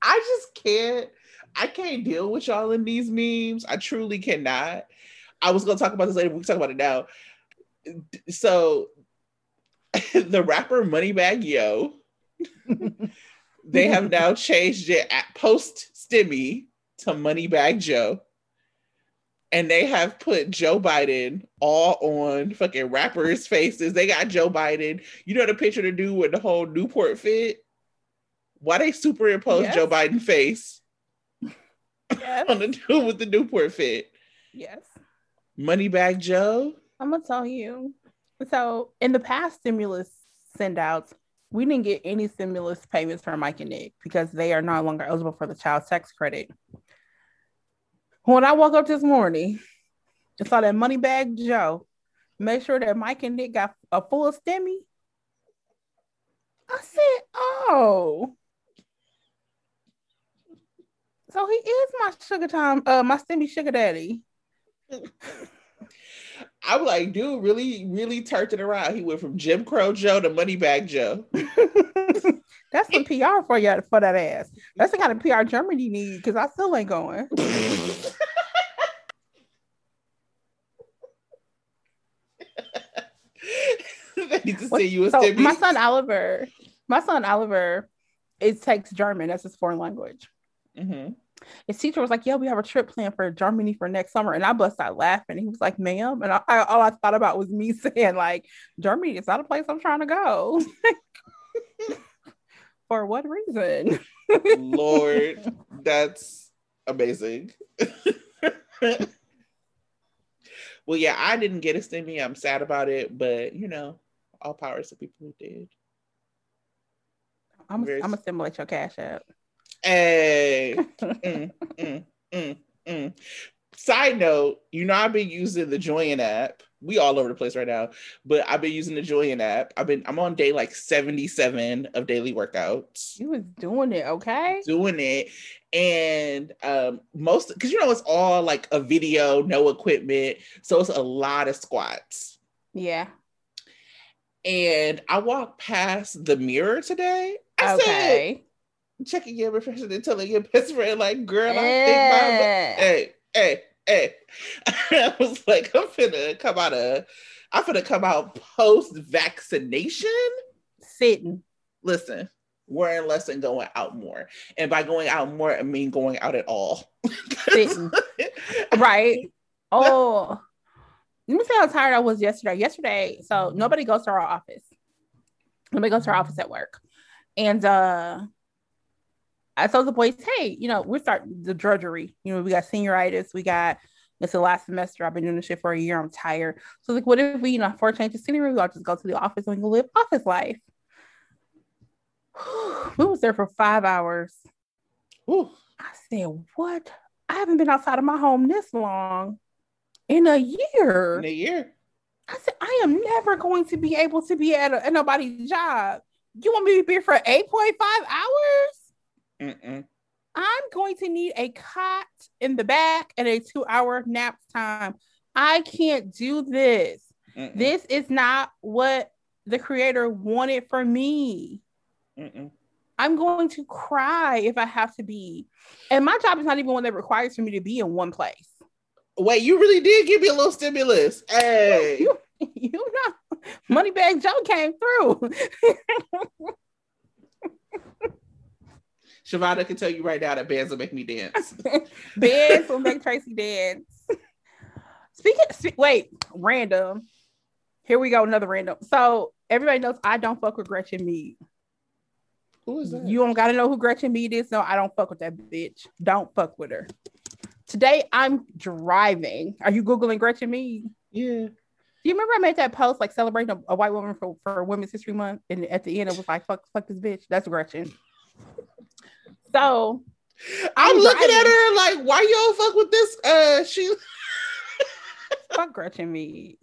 I just can't. I can't deal with y'all in these memes. I truly cannot. I was gonna talk about this later. We can talk about it now. So, the rapper Moneybagg Yo, they have now changed it at post Stimmy to Moneybagg Joe. And they have put Joe Biden all on fucking rappers' faces. They got Joe Biden. You know the picture to do with the whole Newport fit? Why they superimpose yes. Joe Biden face yes. on the dude with the Newport fit? Yes. Moneybagg Joe. I'm gonna tell you. So in the past stimulus send outs, we didn't get any stimulus payments from Mike and Nick because they are no longer eligible for the child tax credit. When I woke up this morning and saw that Moneybagg Joe, make sure that Mike and Nick got a full stimmy. I said, oh. So he is my sugar time, uh, my stimmy sugar daddy. I was like, dude, really, really turned it around. He went from Jim Crow Joe to Moneybagg Joe. That's some PR for you for that ass. That's the kind of PR Germany need because I still ain't going. they need to see you a so My son Oliver, my son Oliver, it takes German. That's his foreign language. Mm-hmm his teacher was like, "Yeah, we have a trip planned for Germany for next summer," and I bust out laughing. He was like, "Ma'am," and I, I, all I thought about was me saying, "Like Germany is not a place I'm trying to go." for what reason? Lord, that's amazing. well, yeah, I didn't get a stimmy. I'm sad about it, but you know, all powers to people who did. I'm, I'm gonna stimulate your cash app. Hey. mm, mm, mm, mm, Side note, you know I've been using the Join app. We all over the place right now, but I've been using the Join app. I've been I'm on day like 77 of daily workouts. You was doing it, okay? Doing it. And um most because you know it's all like a video, no equipment. So it's a lot of squats. Yeah. And I walked past the mirror today. I okay. Said, checking your reflection and telling your best friend, like, girl, I think my hey, hey, hey. I was like, I'm finna come out of I'm finna come out post vaccination. Sitting. Listen, wearing less and going out more. And by going out more, I mean going out at all. Sitting. right. Oh, let me say how tired I was yesterday. Yesterday, so nobody goes to our office. Nobody goes to our office at work. And uh I told the boys, hey, you know, we're starting the drudgery. You know, we got senioritis, we got it's the last semester. I've been doing this shit for a year. I'm tired. So like, what if we, you know, for a change of scenery, I'll just go to the office and we can live office life. we was there for five hours. Ooh. I said, what? I haven't been outside of my home this long in a year. In a year. I said, I am never going to be able to be at, a, at nobody's job. You want me to be here for 8.5 hours? Mm-mm. I'm going to need a cot in the back and a two hour nap time. I can't do this. Mm-mm. This is not what the creator wanted for me. Mm-mm. I'm going to cry if I have to be. And my job is not even one that requires for me to be in one place. Wait, you really did give me a little stimulus. Hey. You, you know, Moneybagg Joe came through. Shavonda can tell you right now that bands will make me dance. bands will make Tracy dance. Speaking, speak, wait, random. Here we go, another random. So everybody knows I don't fuck with Gretchen Mead. Who is that? You don't gotta know who Gretchen Mead is. No, I don't fuck with that bitch. Don't fuck with her. Today I'm driving. Are you googling Gretchen Mead? Yeah. Do you remember I made that post like celebrating a, a white woman for, for Women's History Month, and at the end it was like "fuck, fuck this bitch." That's Gretchen. So I'm, I'm looking driving. at her like, why y'all fuck with this? Uh, she fuck Gretchen Mead.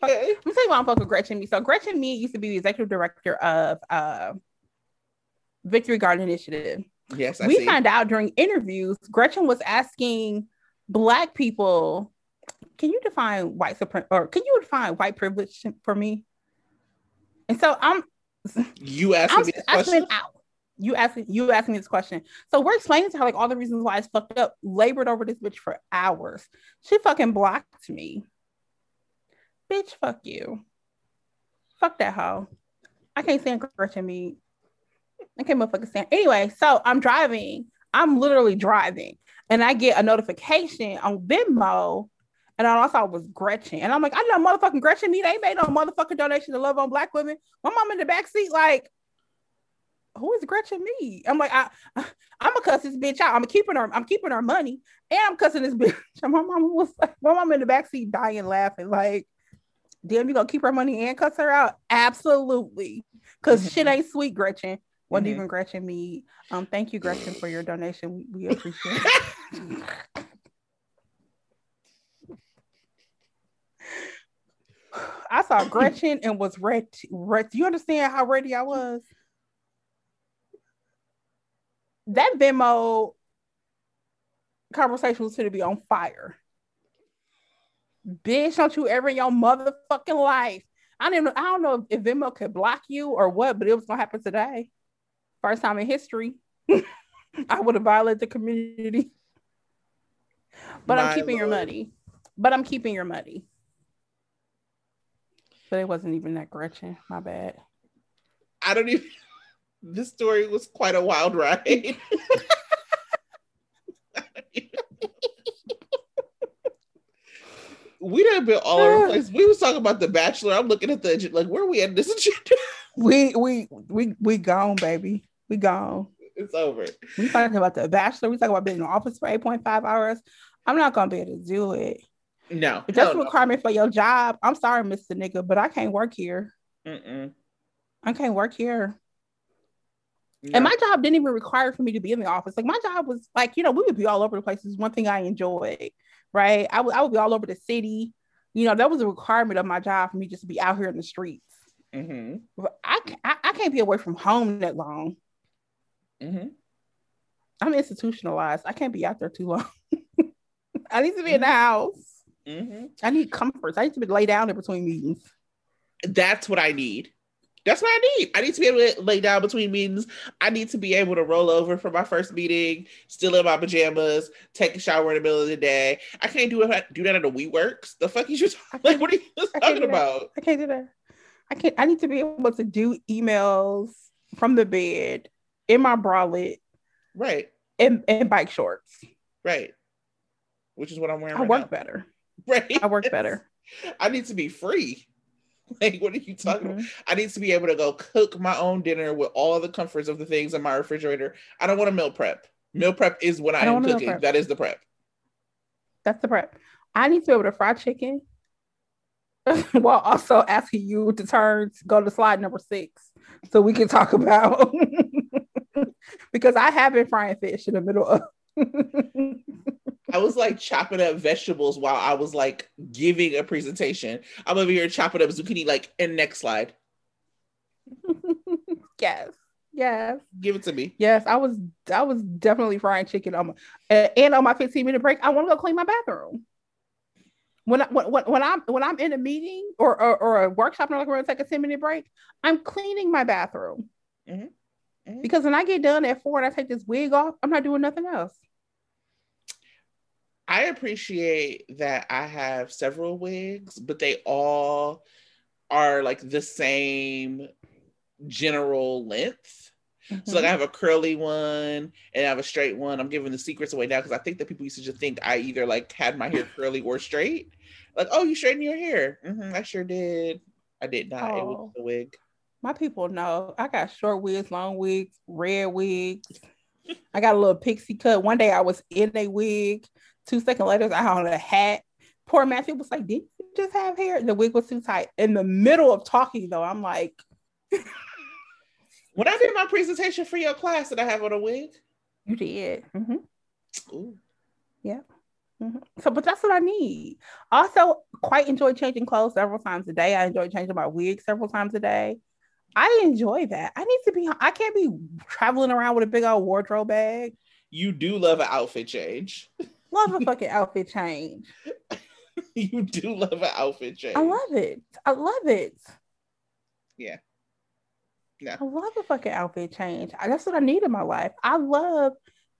Fuck, let me tell you why I'm fuck with Gretchen Mead. So Gretchen Mead used to be the executive director of uh, Victory Garden Initiative. Yes, I we see. found out during interviews, Gretchen was asking Black people, "Can you define white supremacy, or can you define white privilege for me?" And so I'm. You asking I'm, me this question? Out you asking you asking me this question. So we're explaining to her like all the reasons why it's fucked up, labored over this bitch for hours. She fucking blocked me. Bitch, fuck you. Fuck that hoe. I can't stand Gretchen me. I can't motherfucking stand. Anyway, so I'm driving. I'm literally driving. And I get a notification on Venmo. And I thought it was Gretchen. And I'm like, I know motherfucking Gretchen me. They made no motherfucking donation to love on black women. My mom in the back seat, like, who is Gretchen me? I'm like, I, I'm gonna cuss this bitch out. I'm keeping her, I'm keeping her money, and I'm cussing this bitch. my mom was like, my mom in the backseat dying laughing, like, damn, you gonna keep her money and cuss her out? Absolutely. Cause mm-hmm. shit ain't sweet, Gretchen. Wasn't mm-hmm. even Gretchen me. Um, thank you, Gretchen, for your donation. We, we appreciate it. I saw Gretchen and was ready. Red, do you understand how ready I was? That Venmo conversation was going to be on fire. Bitch, don't you ever in your motherfucking life. I don't know. I don't know if Venmo could block you or what, but it was gonna happen today. First time in history. I would have violated the community. But My I'm keeping Lord. your money. But I'm keeping your money. But it wasn't even that Gretchen. My bad. I don't even this story was quite a wild ride. we done been all over the place. We was talking about the Bachelor. I'm looking at the like, where are we at this agenda? we we we we gone, baby. We gone. It's over. We talking about the Bachelor. We talking about being in the office for 8.5 hours. I'm not gonna be able to do it. No, if that's a requirement no. for your job, I'm sorry, Mr. Nigga, but I can't work here. Mm-mm. I can't work here. And my job didn't even require for me to be in the office. Like my job was like, you know, we would be all over the place. It's one thing I enjoyed, right? I would I would be all over the city. You know, that was a requirement of my job for me just to be out here in the streets. Mm-hmm. I, I, I can't be away from home that long. Mm-hmm. I'm institutionalized. I can't be out there too long. I need to be in the mm-hmm. house. Mm-hmm. I need comforts. I need to be lay down in between meetings. That's what I need. That's what I need. I need to be able to lay down between meetings. I need to be able to roll over from my first meeting, still in my pajamas, take a shower in the middle of the day. I can't do it. Do that at a WeWorks. The fuck you like? What are you talking about? I can't do that. I can't. I need to be able to do emails from the bed in my bralette, right, and, and bike shorts, right. Which is what I'm wearing. I right work now. better. Right. I work better. I need to be free. Like, what are you talking mm-hmm. about? I need to be able to go cook my own dinner with all the comforts of the things in my refrigerator. I don't want to meal prep. Meal prep is when I, I am cooking. That is the prep. That's the prep. I need to be able to fry chicken while also asking you to turn go to slide number six so we can talk about because I have been frying fish in the middle of I was like chopping up vegetables while I was like giving a presentation. I'm over here chopping up zucchini, like in next slide. yes. Yes. Give it to me. Yes, I was I was definitely frying chicken on my uh, and on my 15 minute break. I want to go clean my bathroom. When I when, when I'm when I'm in a meeting or or, or a workshop and I'm going to take a 10 minute break, I'm cleaning my bathroom. Mm-hmm. Mm-hmm. Because when I get done at four and I take this wig off, I'm not doing nothing else. I appreciate that I have several wigs, but they all are like the same general length. Mm-hmm. So like I have a curly one and I have a straight one. I'm giving the secrets away now because I think that people used to just think I either like had my hair curly or straight. Like, oh, you straightened your hair. Mm-hmm, I sure did. I did not. Oh, it was a wig. My people know I got short wigs, long wigs, red wigs. I got a little pixie cut. One day I was in a wig Two seconds later, I had a hat. Poor Matthew was like, Did you just have hair? The wig was too tight. In the middle of talking, though, I'm like, When I did my presentation for your class, did I have on a wig? You did. Mm-hmm. Ooh. Yeah. Mm-hmm. So, but that's what I need. Also, quite enjoy changing clothes several times a day. I enjoy changing my wig several times a day. I enjoy that. I need to be. I can't be traveling around with a big old wardrobe bag. You do love an outfit change. Love a fucking outfit change. you do love an outfit change. I love it. I love it. Yeah. Yeah. I love a fucking outfit change. That's what I need in my life. I love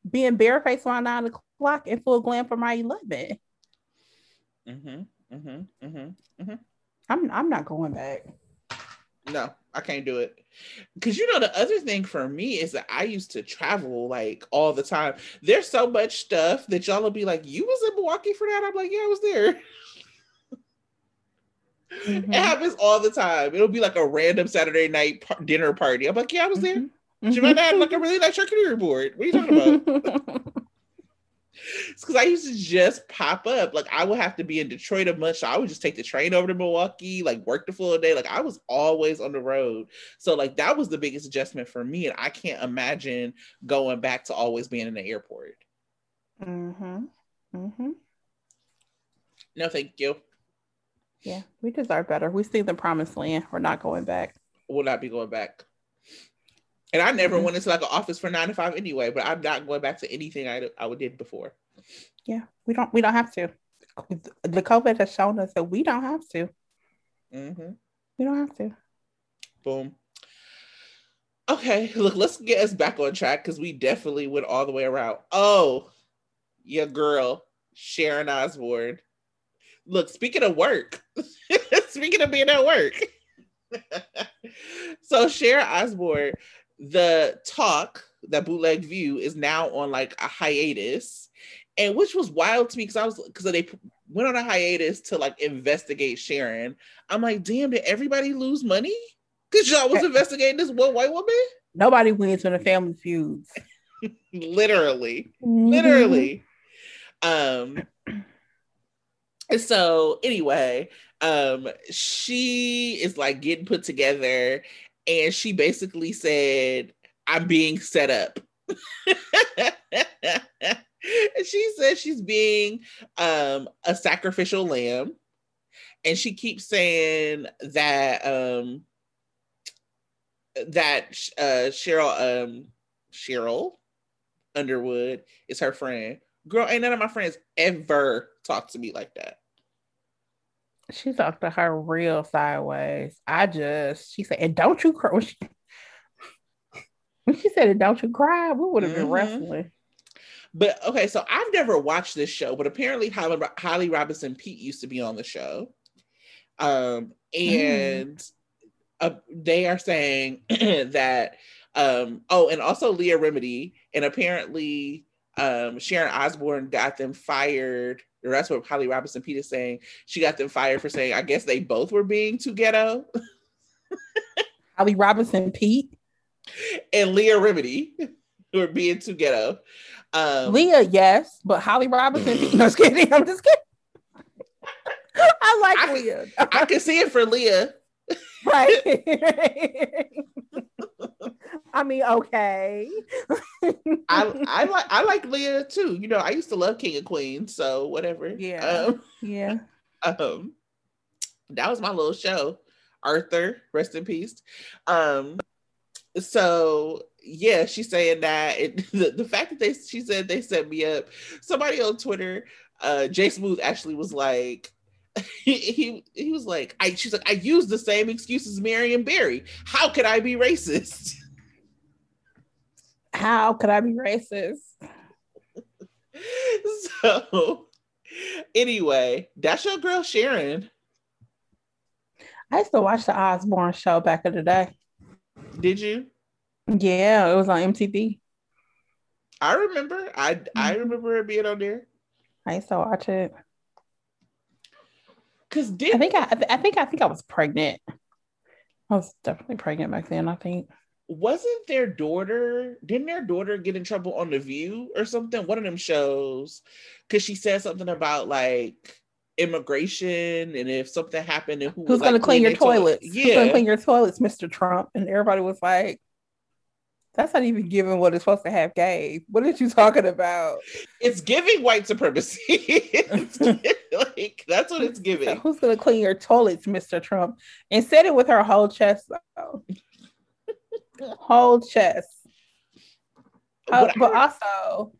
being barefaced around nine o'clock and full glam for my 11 Mm-hmm. Mm-hmm. Mm-hmm. Mm-hmm. I'm I'm not going back. No, I can't do it. Cause you know the other thing for me is that I used to travel like all the time. There's so much stuff that y'all will be like, "You was in Milwaukee for that?" I'm like, "Yeah, I was there." Mm-hmm. It happens all the time. It'll be like a random Saturday night par- dinner party. I'm like, "Yeah, I was there." Mm-hmm. She might have like a really nice charcuterie board. What are you talking about? because I used to just pop up. Like I would have to be in Detroit a month, so I would just take the train over to Milwaukee, like work the full day. Like I was always on the road, so like that was the biggest adjustment for me, and I can't imagine going back to always being in the airport. Mm-hmm. Mm-hmm. No, thank you. Yeah, we deserve better. We see the promised land. We're not going back. We'll not be going back. And I never mm-hmm. went into like an office for nine to five anyway, but I'm not going back to anything I, I did before. Yeah, we don't we don't have to. The COVID has shown us that we don't have to. Mm-hmm. We don't have to. Boom. Okay, look, let's get us back on track because we definitely went all the way around. Oh, your girl, Sharon Osbourne. Look, speaking of work, speaking of being at work. so Sharon Osbourne the talk that bootleg view is now on like a hiatus. And which was wild to me because i was because they went on a hiatus to like investigate sharon. I'm like damn did everybody lose money? Because y'all was investigating this one white woman? Nobody wins when a family feuds. Literally. Mm-hmm. literally. Um so anyway um she is like getting put together and she basically said, I'm being set up. she says she's being um, a sacrificial lamb. And she keeps saying that um, that uh, Sheryl um, Sheryl Underwood is her friend. Girl, ain't none of my friends ever talk to me like that. She talked to her real sideways. I just, she said, and don't you cry. When she, when she said, and don't you cry, we would have mm-hmm. been wrestling. But okay, so I've never watched this show, but apparently Holly, Holly Robinson Peete used to be on the show. Um, and mm. uh, they are saying that, um, oh, and also Leah Remini, and apparently um, Sharon Osbourne got them fired or that's what Holly Robinson Peete is saying. She got them fired for saying, I guess they both were being too ghetto. Holly Robinson Peete and Leah Remini were being too ghetto. Um, Leah, yes, but Holly Robinson Peete. No, just kidding. I'm just kidding. I like I, Leah. I can see it for Leah. Right. I mean, okay. I I like I like Leah too. You know, I used to love King and Queen, so whatever. Yeah. Um, yeah. Um, that was my little show. Arthur, rest in peace. Um, so yeah, she's saying that it, the, the fact that they she said they set me up. Somebody on Twitter, uh, Jay Smooth actually was like, he, he he was like, I she's like, I use the same excuse as Marion Barry. How could I be racist? How could I be racist? so anyway, that's your girl Sharon. I used to watch the Osbourne show back in the day. Did you? Yeah, it was on MTV. I remember. I mm-hmm. I remember it being on there. I used to watch it. Cause did I think I, I think I think I was pregnant. I was definitely pregnant back then. I think wasn't their daughter didn't their daughter get in trouble on the view or something one of them shows because she said something about like immigration and if something happened and who who's going to clean your toilets toilet. yeah who's going to clean your toilets mr trump and everybody was like that's not even giving what it's supposed to have gave. What are you talking about? It's giving white supremacy. like that's what it's giving. So who's gonna clean your toilets, Mr. Trump? And said it with her whole chest though. Whole chest. Oh, but, but also,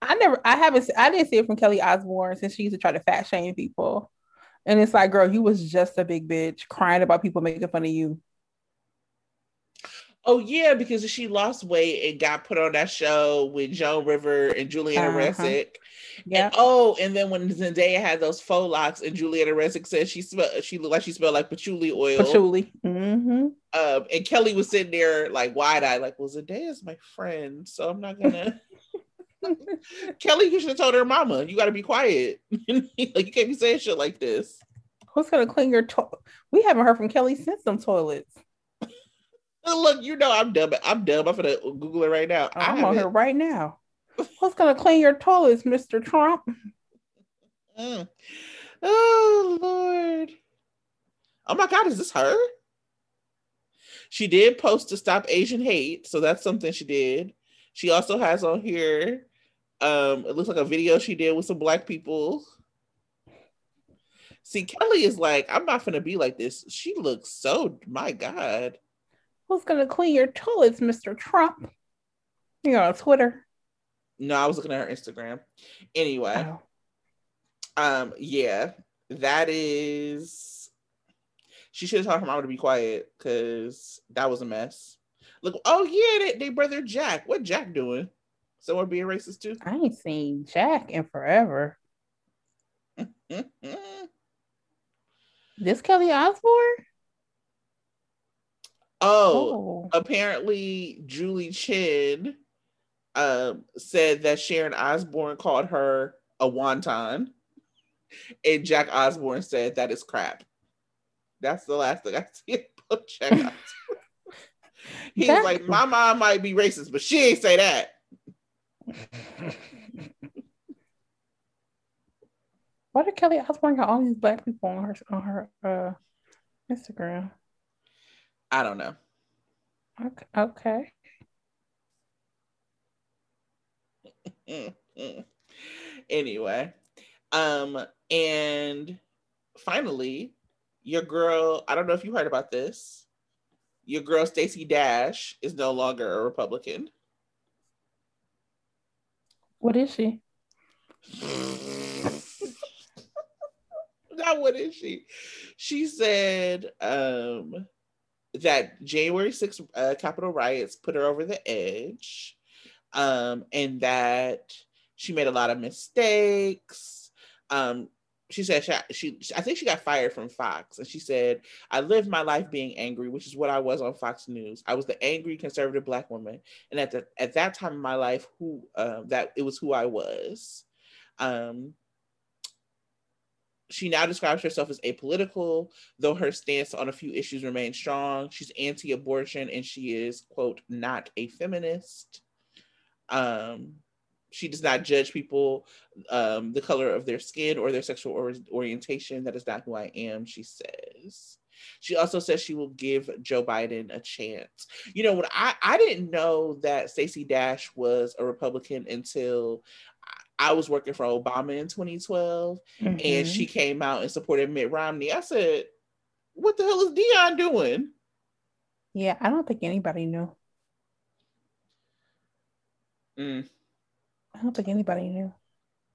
I never, I haven't, I didn't see it from Kelly Osbourne since she used to try to fat shame people, and it's like, girl, you was just a big bitch crying about people making fun of you. Oh yeah, because she lost weight and got put on that show with Joan River and Giuliana uh-huh. Rancic. Yeah. And, oh, and then when Zendaya had those faux locks and Giuliana Rancic said she smelled, she looked like she smelled like patchouli oil. Patchouli. Mm-hmm. Um, and Kelly was sitting there like wide eyed, like, "Well, Zendaya's my friend, so I'm not gonna." Kelly, you should have told her mama, "You got to be quiet. like you can't be saying shit like this." Who's gonna clean your toilet? We haven't heard from Kelly since them toilets. Look, you know I'm dumb. I'm dumb. I'm gonna Google it right now. I'm on here right now. Who's gonna clean your toilets, Mr. Trump? Mm. Oh Lord. Oh my God, is this her? She did post to stop Asian hate, so that's something she did. She also has on here, um, it looks like a video she did with some black people. See, Kelly is like, I'm not gonna be like this. She looks so, my God. Who's gonna clean your toilets, Mr. Trump? You're on Twitter. No, I was looking at her Instagram. Anyway. Oh. Um, yeah, that is she should have told her mom to be quiet because that was a mess. Look, oh yeah, they, they brother Jack. What Jack doing? Someone being racist too? I ain't seen Jack in forever. this Kelly Osbourne? Oh, oh, apparently Julie Chen um, said that Sharon Osbourne called her a wonton, and Jack Osbourne said that is crap. That's the last thing I see about Jack Osbourne. He's like, my mom might be racist, but she ain't say that. Why did Kelly Osbourne got all these black people on her on her uh, Instagram? I don't know. Okay. okay. anyway, um, and finally, your girl, I don't know if you heard about this. Your girl Stacey Dash is no longer a Republican. What is she? now what is she? She said um, that January 6th uh, Capitol riots put her over the edge, um, and that she made a lot of mistakes. Um, she said she, she, I think she got fired from Fox, and she said, "I lived my life being angry, which is what I was on Fox News. I was the angry conservative black woman, and at the at that time in my life, who uh, that it was who I was." Um, she now describes herself as apolitical, though her stance on a few issues remains strong. She's anti-abortion, and she is quote not a feminist. Um, she does not judge people um, the color of their skin or their sexual or- orientation. That is not who I am, she says. She also says she will give Joe Biden a chance. You know, when I, I didn't know that Stacey Dash was a Republican until I was working for Obama in 2012 mm-hmm. and she came out and supported Mitt Romney. I said, What the hell is Dionne doing? Yeah, I don't think anybody knew. Mm. I don't think anybody knew.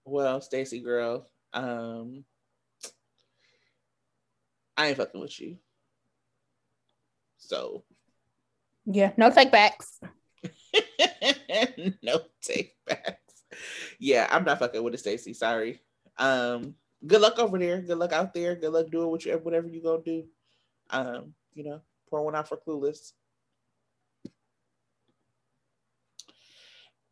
Well, Stacey girl, um, I ain't fucking with you. So yeah, no take backs. no take backs. Yeah, I'm not fucking with it, Stacey. Sorry. Um, good luck over there. Good luck out there. Good luck doing what you, whatever you gonna do. Um, you know, pour one out for Clueless.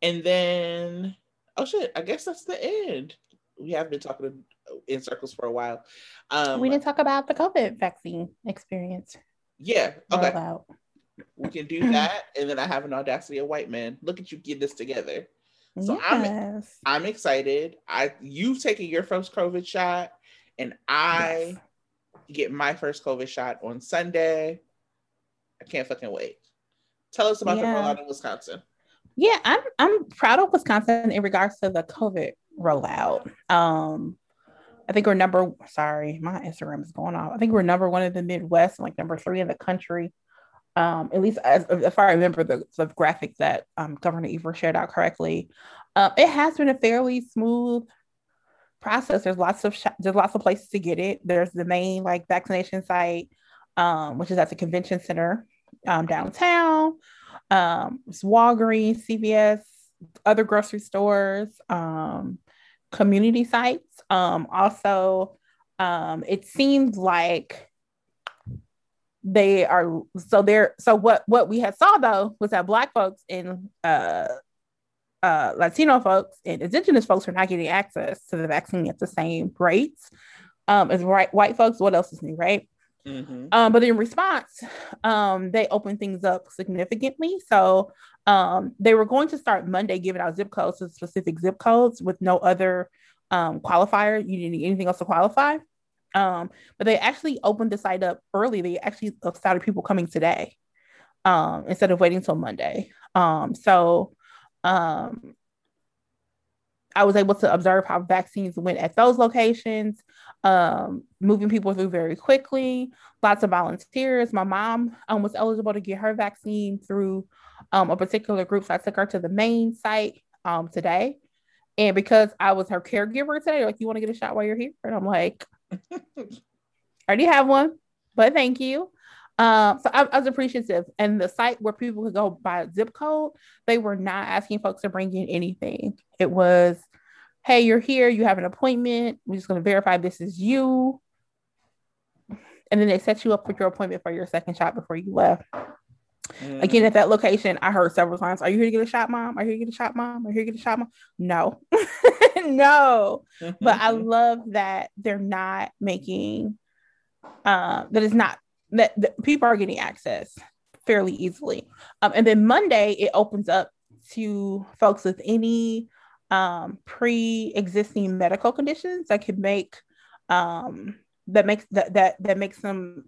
And then, oh shit, I guess that's the end. We have been talking in circles for a while. Um, we didn't talk about the COVID vaccine experience. Yeah. Okay. We can do that, and then I have an audacity of white men. Look at you get this together. So yes. I'm I'm excited. I you've taken your first COVID shot, and I yes. get my first COVID shot on Sunday. I can't fucking wait. Tell us about yeah. the rollout in Wisconsin. Yeah, I'm I'm proud of Wisconsin in regards to the COVID rollout. Um, I think we're number sorry, my Instagram is going off. I think we're number one in the Midwest and like number three in the country. Um, at least as, if I remember the, the graphic that um, Governor Evers shared out correctly, um, it has been a fairly smooth process. There's lots of sh- there's lots of places to get it. There's the main like vaccination site, um, which is at the convention center um, downtown um, it's Walgreens, CVS, other grocery stores, community sites. Also, it seems like they are so they're so what what we had saw though was that black folks and uh uh latino folks and indigenous folks are not getting access to the vaccine at the same rates um as right white folks what else is new right Mm-hmm. Um, but in response, um, they opened things up significantly. So um, they were going to start Monday giving out zip codes to specific zip codes with no other um, qualifier. You didn't need anything else to qualify. Um, but they actually opened the site up early. They actually started people coming today um, instead of waiting till Monday. Um, so um, I was able to observe how vaccines went at those locations, um, moving people through very quickly. Lots of volunteers. My mom um, was eligible to get her vaccine through a particular group, so I took her to the main site um, today. And because I was her caregiver today, like, you want to get a shot while you're here? And I'm like, already have one, but thank you. Um, so I, I, was appreciative. And the site where people could go by zip code, they were not asking folks to bring in anything. It was, hey, you're here, you have an appointment. We're just going to verify this is you. And then they set you up with your appointment for your second shot before you left. Mm. Again, at that location, I heard several times, Are you here to get a shot, mom? Are you here to get a shot, mom? Are you here to get a shot, mom? No, no. but I love that they're not making, uh, that is not that, that people are getting access fairly easily. Um, and then Monday, it opens up to folks with any um, pre-existing medical conditions that could make um, that makes that that that makes them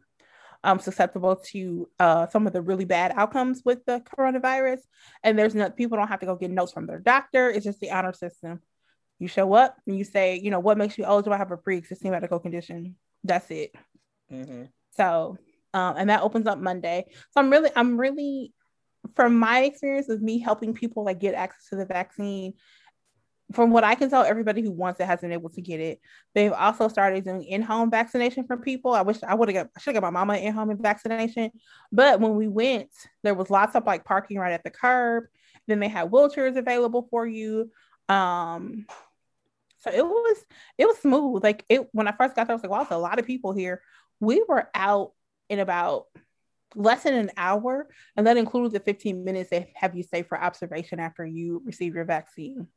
um, susceptible to uh, some of the really bad outcomes with the coronavirus. And there's no people don't have to go get notes from their doctor. It's just the honor system. You show up and you say, you know, what makes you eligible to have a pre-existing medical condition. That's it. Mm-hmm. So um, and that opens up Monday. So I'm really, I'm really, from my experience with me helping people like get access to the vaccine, from what I can tell, everybody who wants it has been able to get it. They've also started doing in-home vaccination for people. I wish I would have got I should have got my mama in-home vaccination. But when we went, there was lots of like parking right at the curb. Then they had wheelchairs available for you. Um so it was it was smooth. Like it when I first got there, I was like, wow, there's a lot of people here. We were out in about less than an hour, and that includes the 15 minutes they have you stay for observation after you receive your vaccine.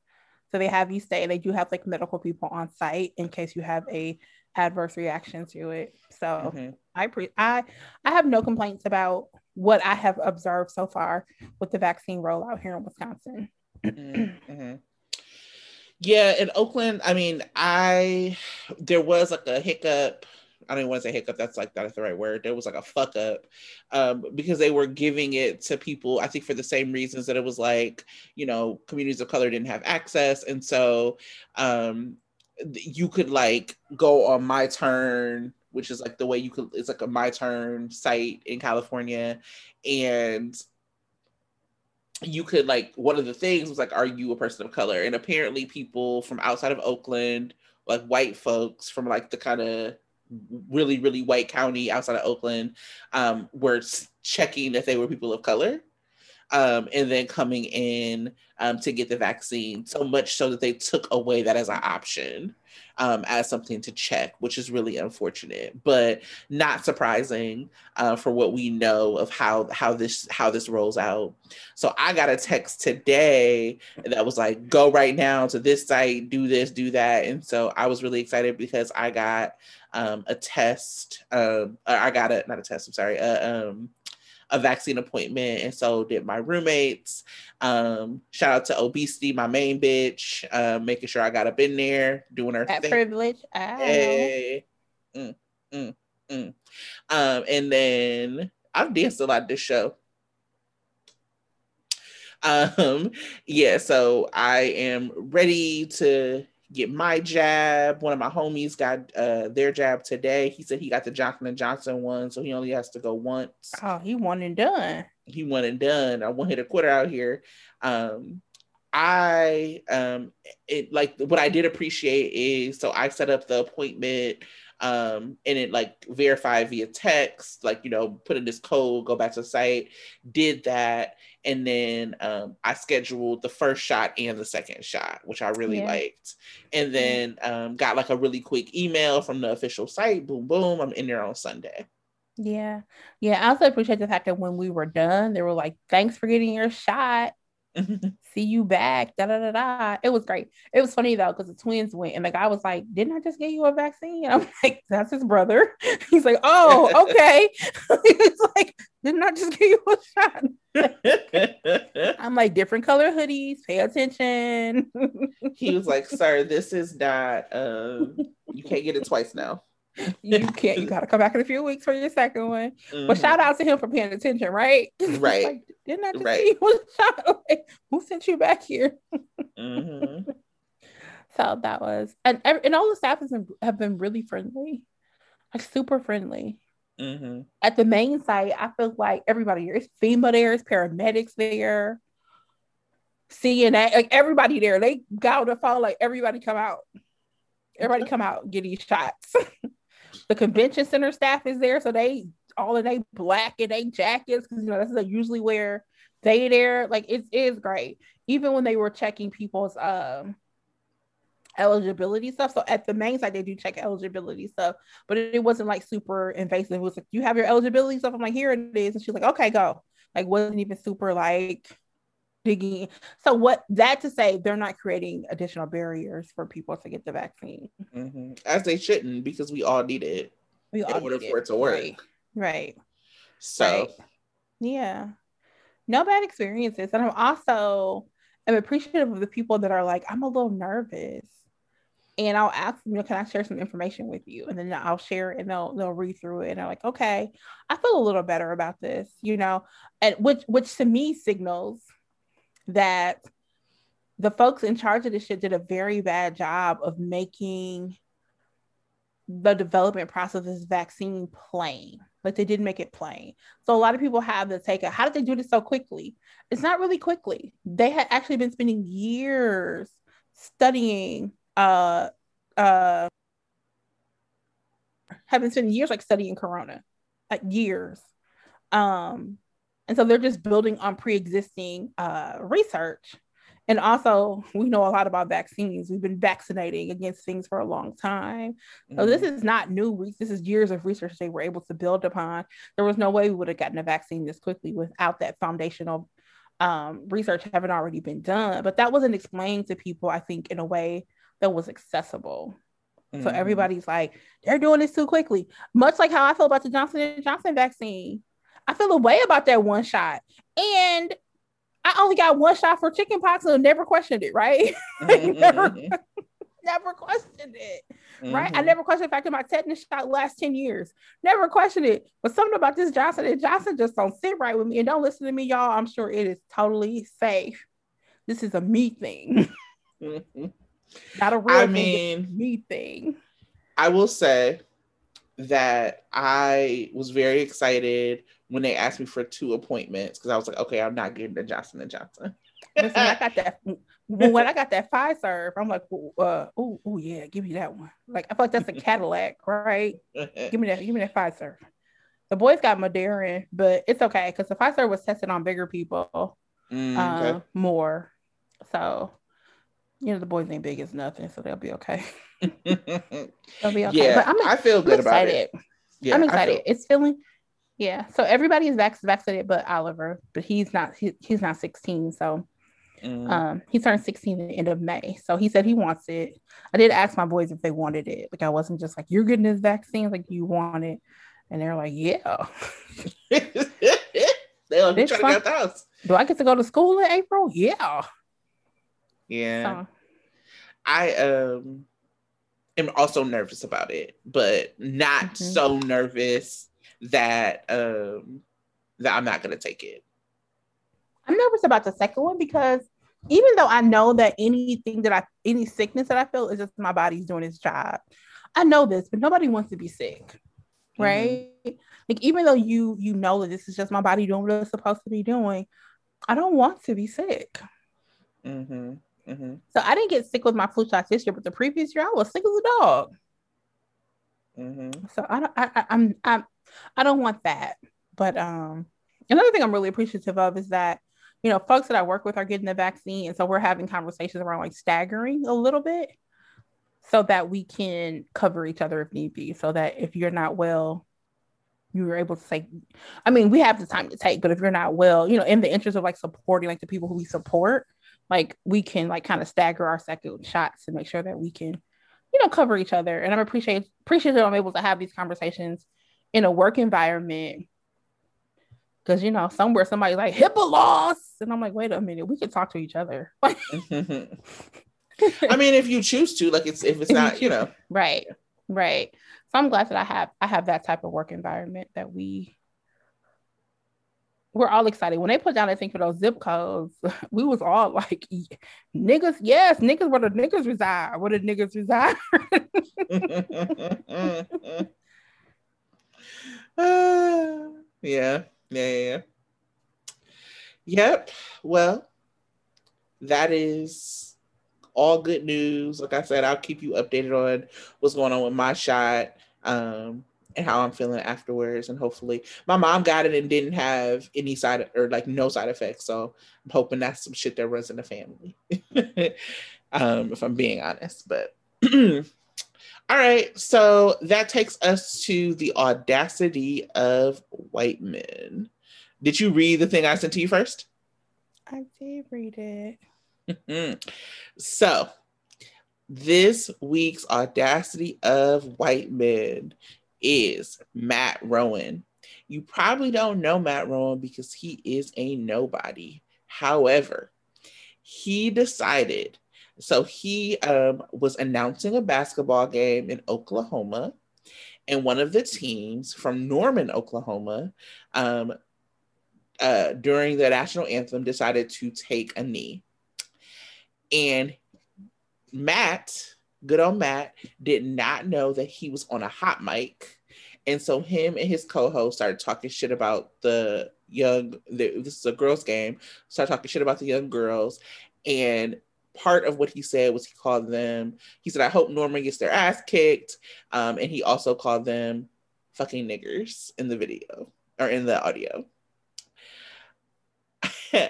So they have you stay, they do have like medical people on site in case you have a adverse reaction to it. So mm-hmm. I pre I I have no complaints about what I have observed so far with the vaccine rollout here in Wisconsin. mm-hmm. Yeah, in Oakland, I mean, I there was like a hiccup I don't even want to say hiccup. That's like that's the right word. There was like a fuck up um, because they were giving it to people. I think for the same reasons that it was like you know communities of color didn't have access, and so um, you could like go on my turn which is like the way you could it's like a my turn site in california and you could like one of the things was like are you a person of color and apparently people from outside of oakland like white folks from like the kind of really really white county outside of Oakland um, were checking if they were people of color. Um, and then coming in um, to get the vaccine, so much so that they took away that as an option, um, as something to check, which is really unfortunate, but not surprising uh, for what we know of how how this how this rolls out. So I got a text today that was like, "Go right now to this site, do this, do that," and so I was really excited because I got um, a test. Um, I got a not a test. I'm sorry. Uh, um, a vaccine appointment, and so did my roommates. Um, shout out to obesity, my main bitch, uh, making sure I got up in there doing her that thing. privilege. Hey. Mm, mm, mm. Um, and then I've danced a lot this show. Um, yeah, so I am ready to get my jab. One of my homies got uh, their jab today. He said he got the Johnson and Johnson one, so he only has to go once. Oh, he one and done. He one and done. I want hit a quitter out here. Um, I um, it like what I did appreciate is so I set up the appointment um, and it like verified via text, like, you know, put in this code, go back to the site, did that. And then um, I scheduled the first shot and the second shot, which I really yeah. liked. And then um, got like a really quick email from the official site. Boom, boom. I'm in there on Sunday. Yeah. Yeah. I also appreciate the fact that when we were done, they were like, thanks for getting your shot. see you back. Da da da da. It was great. It was funny though because the twins went and the guy was like, "Didn't I just get you a vaccine?" And I'm like, "That's his brother." He's like, "Oh, okay." He's like, "Didn't I just get you a shot?" I'm like, "Different color hoodies. Pay attention." he was like, "Sir, this is not. Um, you can't get it twice now." You can't you gotta come back in a few weeks for your second one mm-hmm. but shout out to him for paying attention right right like, didn't i just right. see you shot like, who sent you back here mm-hmm. so that was and and all the staff has been have been really friendly like super friendly mm-hmm. at the main site i feel like everybody here is FEMA there is paramedics there CNA, like everybody there, they got on the phone, like everybody come out. Everybody come out, get these shots. The convention center staff is there, so they all of they black and they jackets because you know that's usually where they there. Like it is great. Even when they were checking people's um eligibility stuff. So at the main site, they do check eligibility stuff, but it, it, wasn't like super invasive. It was like, you have your eligibility stuff. I'm like, here it is. And she's like, okay, go. Like, wasn't even super like digging. So what that to say, they're not creating additional barriers for people to get the vaccine, mm-hmm. as they shouldn't, because we all need it we in order for it. to work. Right. right. So, right. yeah, no bad experiences, and I'm also I'm appreciative of the people that are like, I'm a little nervous. And I'll ask them, you know, can I share some information with you? And then I'll share it and they'll they'll read through it and they're like, okay, I feel a little better about this, you know, and which which to me signals that the folks in charge of this shit did a very bad job of making the development process of this vaccine plain. Like they didn't make it plain. So a lot of people have the take of how did they do this so quickly? It's not really quickly. They had actually been spending years studying uh uh have been spending years like studying corona like years um and so they're just building on pre-existing uh research and also we know a lot about vaccines we've been vaccinating against things for a long time mm-hmm. so this mm-hmm. is not new this is years of research they were able to build upon there was no way we would have gotten a vaccine this quickly without that foundational um, research having already been done but that wasn't explained to people i think in a way that was accessible Mm-hmm. So everybody's like, they're doing this too quickly. Much like how I feel about the Johnson and Johnson vaccine. I feel a way about that one shot. And I only got one shot for chickenpox and never questioned it, right? Mm-hmm. never, never questioned it. Mm-hmm. Right. I mm-hmm. never questioned the fact that my tetanus shot last 10 years. Never questioned it. But something about this Johnson and Johnson just don't sit right with me. And don't listen to me, y'all. I'm sure it is totally safe. This is a me thing. Mm-hmm. Not a real I mean, me thing. I will say that I was very excited when they asked me for two appointments because I was like, okay, I'm not getting the Johnson and Johnson. Listen, I got that when I got that Pfizer, I'm like, uh, oh, oh yeah, give me that one. Like I feel like that's a Cadillac, right? give me that, give me that Pfizer. The boys got Moderna, but it's okay because the Pfizer was tested on bigger people mm, okay. uh, more. So you know, the boys ain't big as nothing, so they'll be okay. they'll be okay. Yeah, but I'm, I feel good I'm about it. Yeah, I'm excited. Feel... It's feeling, yeah. So everybody is vac- vaccinated, but Oliver, but he's not. He, he's not 16, so mm. um, he turned 16 at the end of May. So he said he wants it. I did ask my boys if they wanted it. Like I wasn't just like you're getting this vaccine, like you want it, and they're like, yeah. they're trying to get the house. Do I get to go to school in April? Yeah. Yeah. I um am also nervous about it, but not mm-hmm. so nervous that um that I'm not gonna take it. I'm nervous about the second one because even though I know that anything that I any sickness that I feel is just my body's doing its job. I know this, but nobody wants to be sick. Mm-hmm. Right? Mm-hmm. Like even though you you know that this is just my body doing what it's supposed to be doing, I don't want to be sick. Mm-hmm. Mm-hmm. So I didn't get sick with my flu shots this year, but the previous year I was sick as a dog. Mm-hmm. So I don't, I, I, I'm, I'm, I don't want that. But um, another thing I'm really appreciative of is that you know folks that I work with are getting the vaccine, and so we're having conversations around like staggering a little bit, so that we can cover each other if need be. So that if you're not well, you were able to say, I mean, we have the time to take, but if you're not well, you know, in the interest of like supporting like the people who we support, like we can like kind of stagger our second shots to make sure that we can you know cover each other. And i'm appreciate appreciative i'm able to have these conversations in a work environment. Because you know somewhere somebody's like HIPAA laws and i'm like wait a minute we can talk to each other. I mean if you choose to like it's if it's not you know. Right right. So i'm glad that i have i have that type of work environment that we we're all excited when they put down that thing for those zip codes. We was all like, "Niggas, yes, niggas where the niggas reside. Where the niggas reside." yeah, yeah, yeah. Yep. Well, that is all good news. Like I said, I'll keep you updated on what's going on with my shot. Um, and how I'm feeling afterwards. And hopefully, my mom got it and didn't have any side or like no side effects. So I'm hoping that's some shit that runs in the family, um, if I'm being honest. But all right, so that takes us to the audacity of white men. Did you read the thing I sent to you first? I did read it. so, this week's audacity of white men is Matt Rowan. You probably don't know Matt Rowan because he is a nobody. However, he decided, so he um, was announcing a basketball game in Oklahoma, and one of the teams from Norman, Oklahoma, um, uh, during the national anthem decided to take a knee. And Matt good old Matt did not know that he was on a hot mic. And so him and his co-host started talking shit about the young, the, this is a girls game, started talking shit about the young girls. And part of what he said was he called them, he said, I hope Norman gets their ass kicked. Um, and he also called them fucking niggers in the video or in the audio.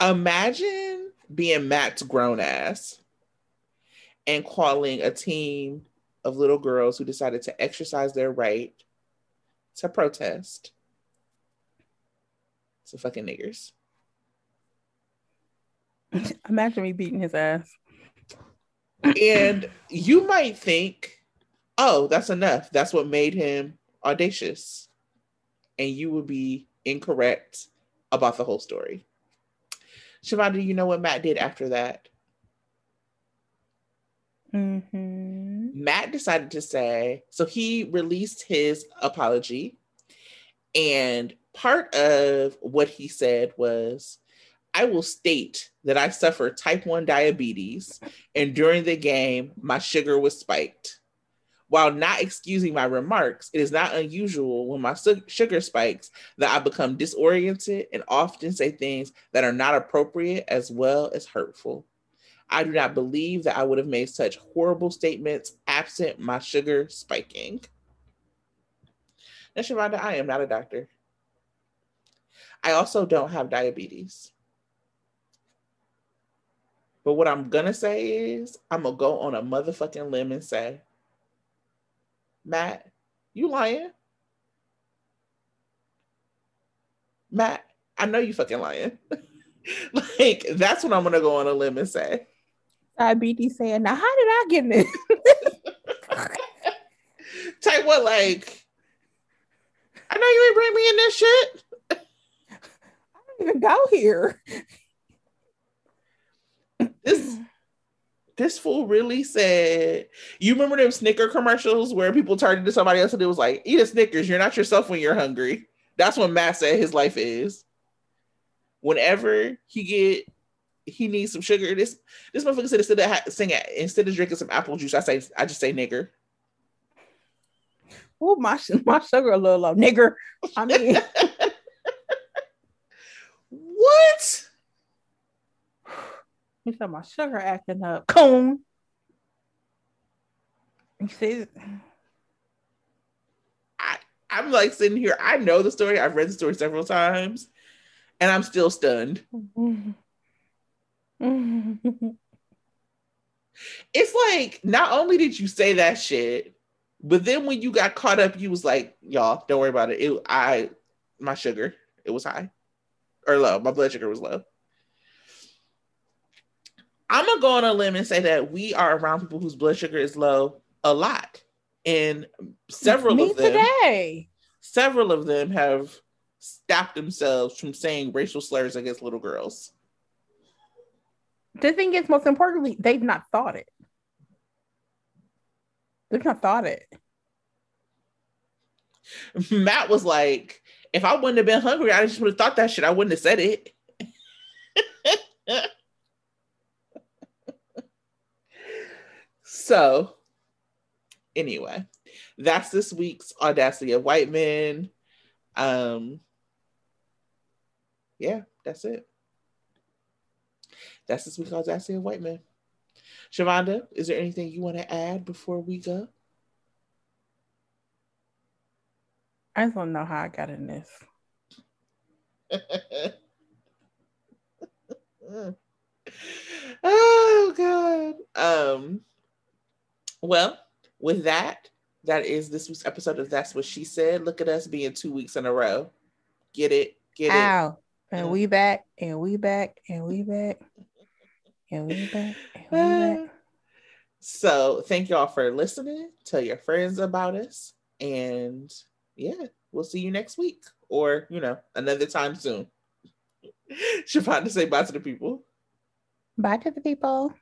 Imagine being Matt's grown ass and calling a team of little girls who decided to exercise their right to protest. So fucking niggers. Imagine me beating his ass. and you might think, oh, that's enough. That's what made him audacious. And you would be incorrect about the whole story. Siobhan, do you know what Matt did after that? Mm-hmm. Matt decided to say, so he released his apology. And part of what he said was, I will state that I suffer type 1 diabetes, and during the game, my sugar was spiked. While not excusing my remarks, it is not unusual when my su- sugar spikes that I become disoriented and often say things that are not appropriate as well as hurtful. I do not believe that I would have made such horrible statements absent my sugar spiking. Now, Shavonda, I am not a doctor. I also don't have diabetes. But what I'm gonna say is, I'm gonna go on a motherfucking limb and say, Matt, you lying? Matt, I know you fucking lying. like that's what I'm gonna go on a limb and say. Diabetes saying, now how did I get this? Type what like I know you ain't bring me in this shit. I don't even go here. This this fool really said, you remember them Snicker commercials where people turned to somebody else and it was like, eat a Snickers, you're not yourself when you're hungry. That's what Matt said his life is. Whenever he get he needs some sugar. This this motherfucker said instead of ha- sing instead of drinking some apple juice, I say I just say nigger. Oh my my sugar a little low, nigger. I mean, what? You said my sugar acting up. Coon. You see, I I'm like sitting here. I know the story. I've read the story several times, and I'm still stunned. Mm-hmm. it's like not only did you say that shit, but then when you got caught up, you was like, "Y'all, don't worry about it. It I my sugar it was high or low. My blood sugar was low." I'm gonna go on a limb and say that we are around people whose blood sugar is low a lot, and several Me of them today, several of them have stopped themselves from saying racial slurs against little girls. The thing is, most importantly, they've not thought it. They've not thought it. Matt was like, if I wouldn't have been hungry, I just would have thought that shit. I wouldn't have said it. So, anyway, that's this week's Audacity of White Men. Um, yeah, that's it. That's this week's Audacity of White man. Shavonda, is there anything you want to add before we go? I just want to know how I got in this. oh god. Um well, with that, that is this week's episode of That's What She Said. Look at us being two weeks in a row. Get it? Get Ow. it? And we back, and we back, and we back, and we back, and we back. Ah. So thank y'all for listening. Tell your friends about us. And yeah, we'll see you next week or, you know, another time soon. She's about to say bye to the people. Bye to the people.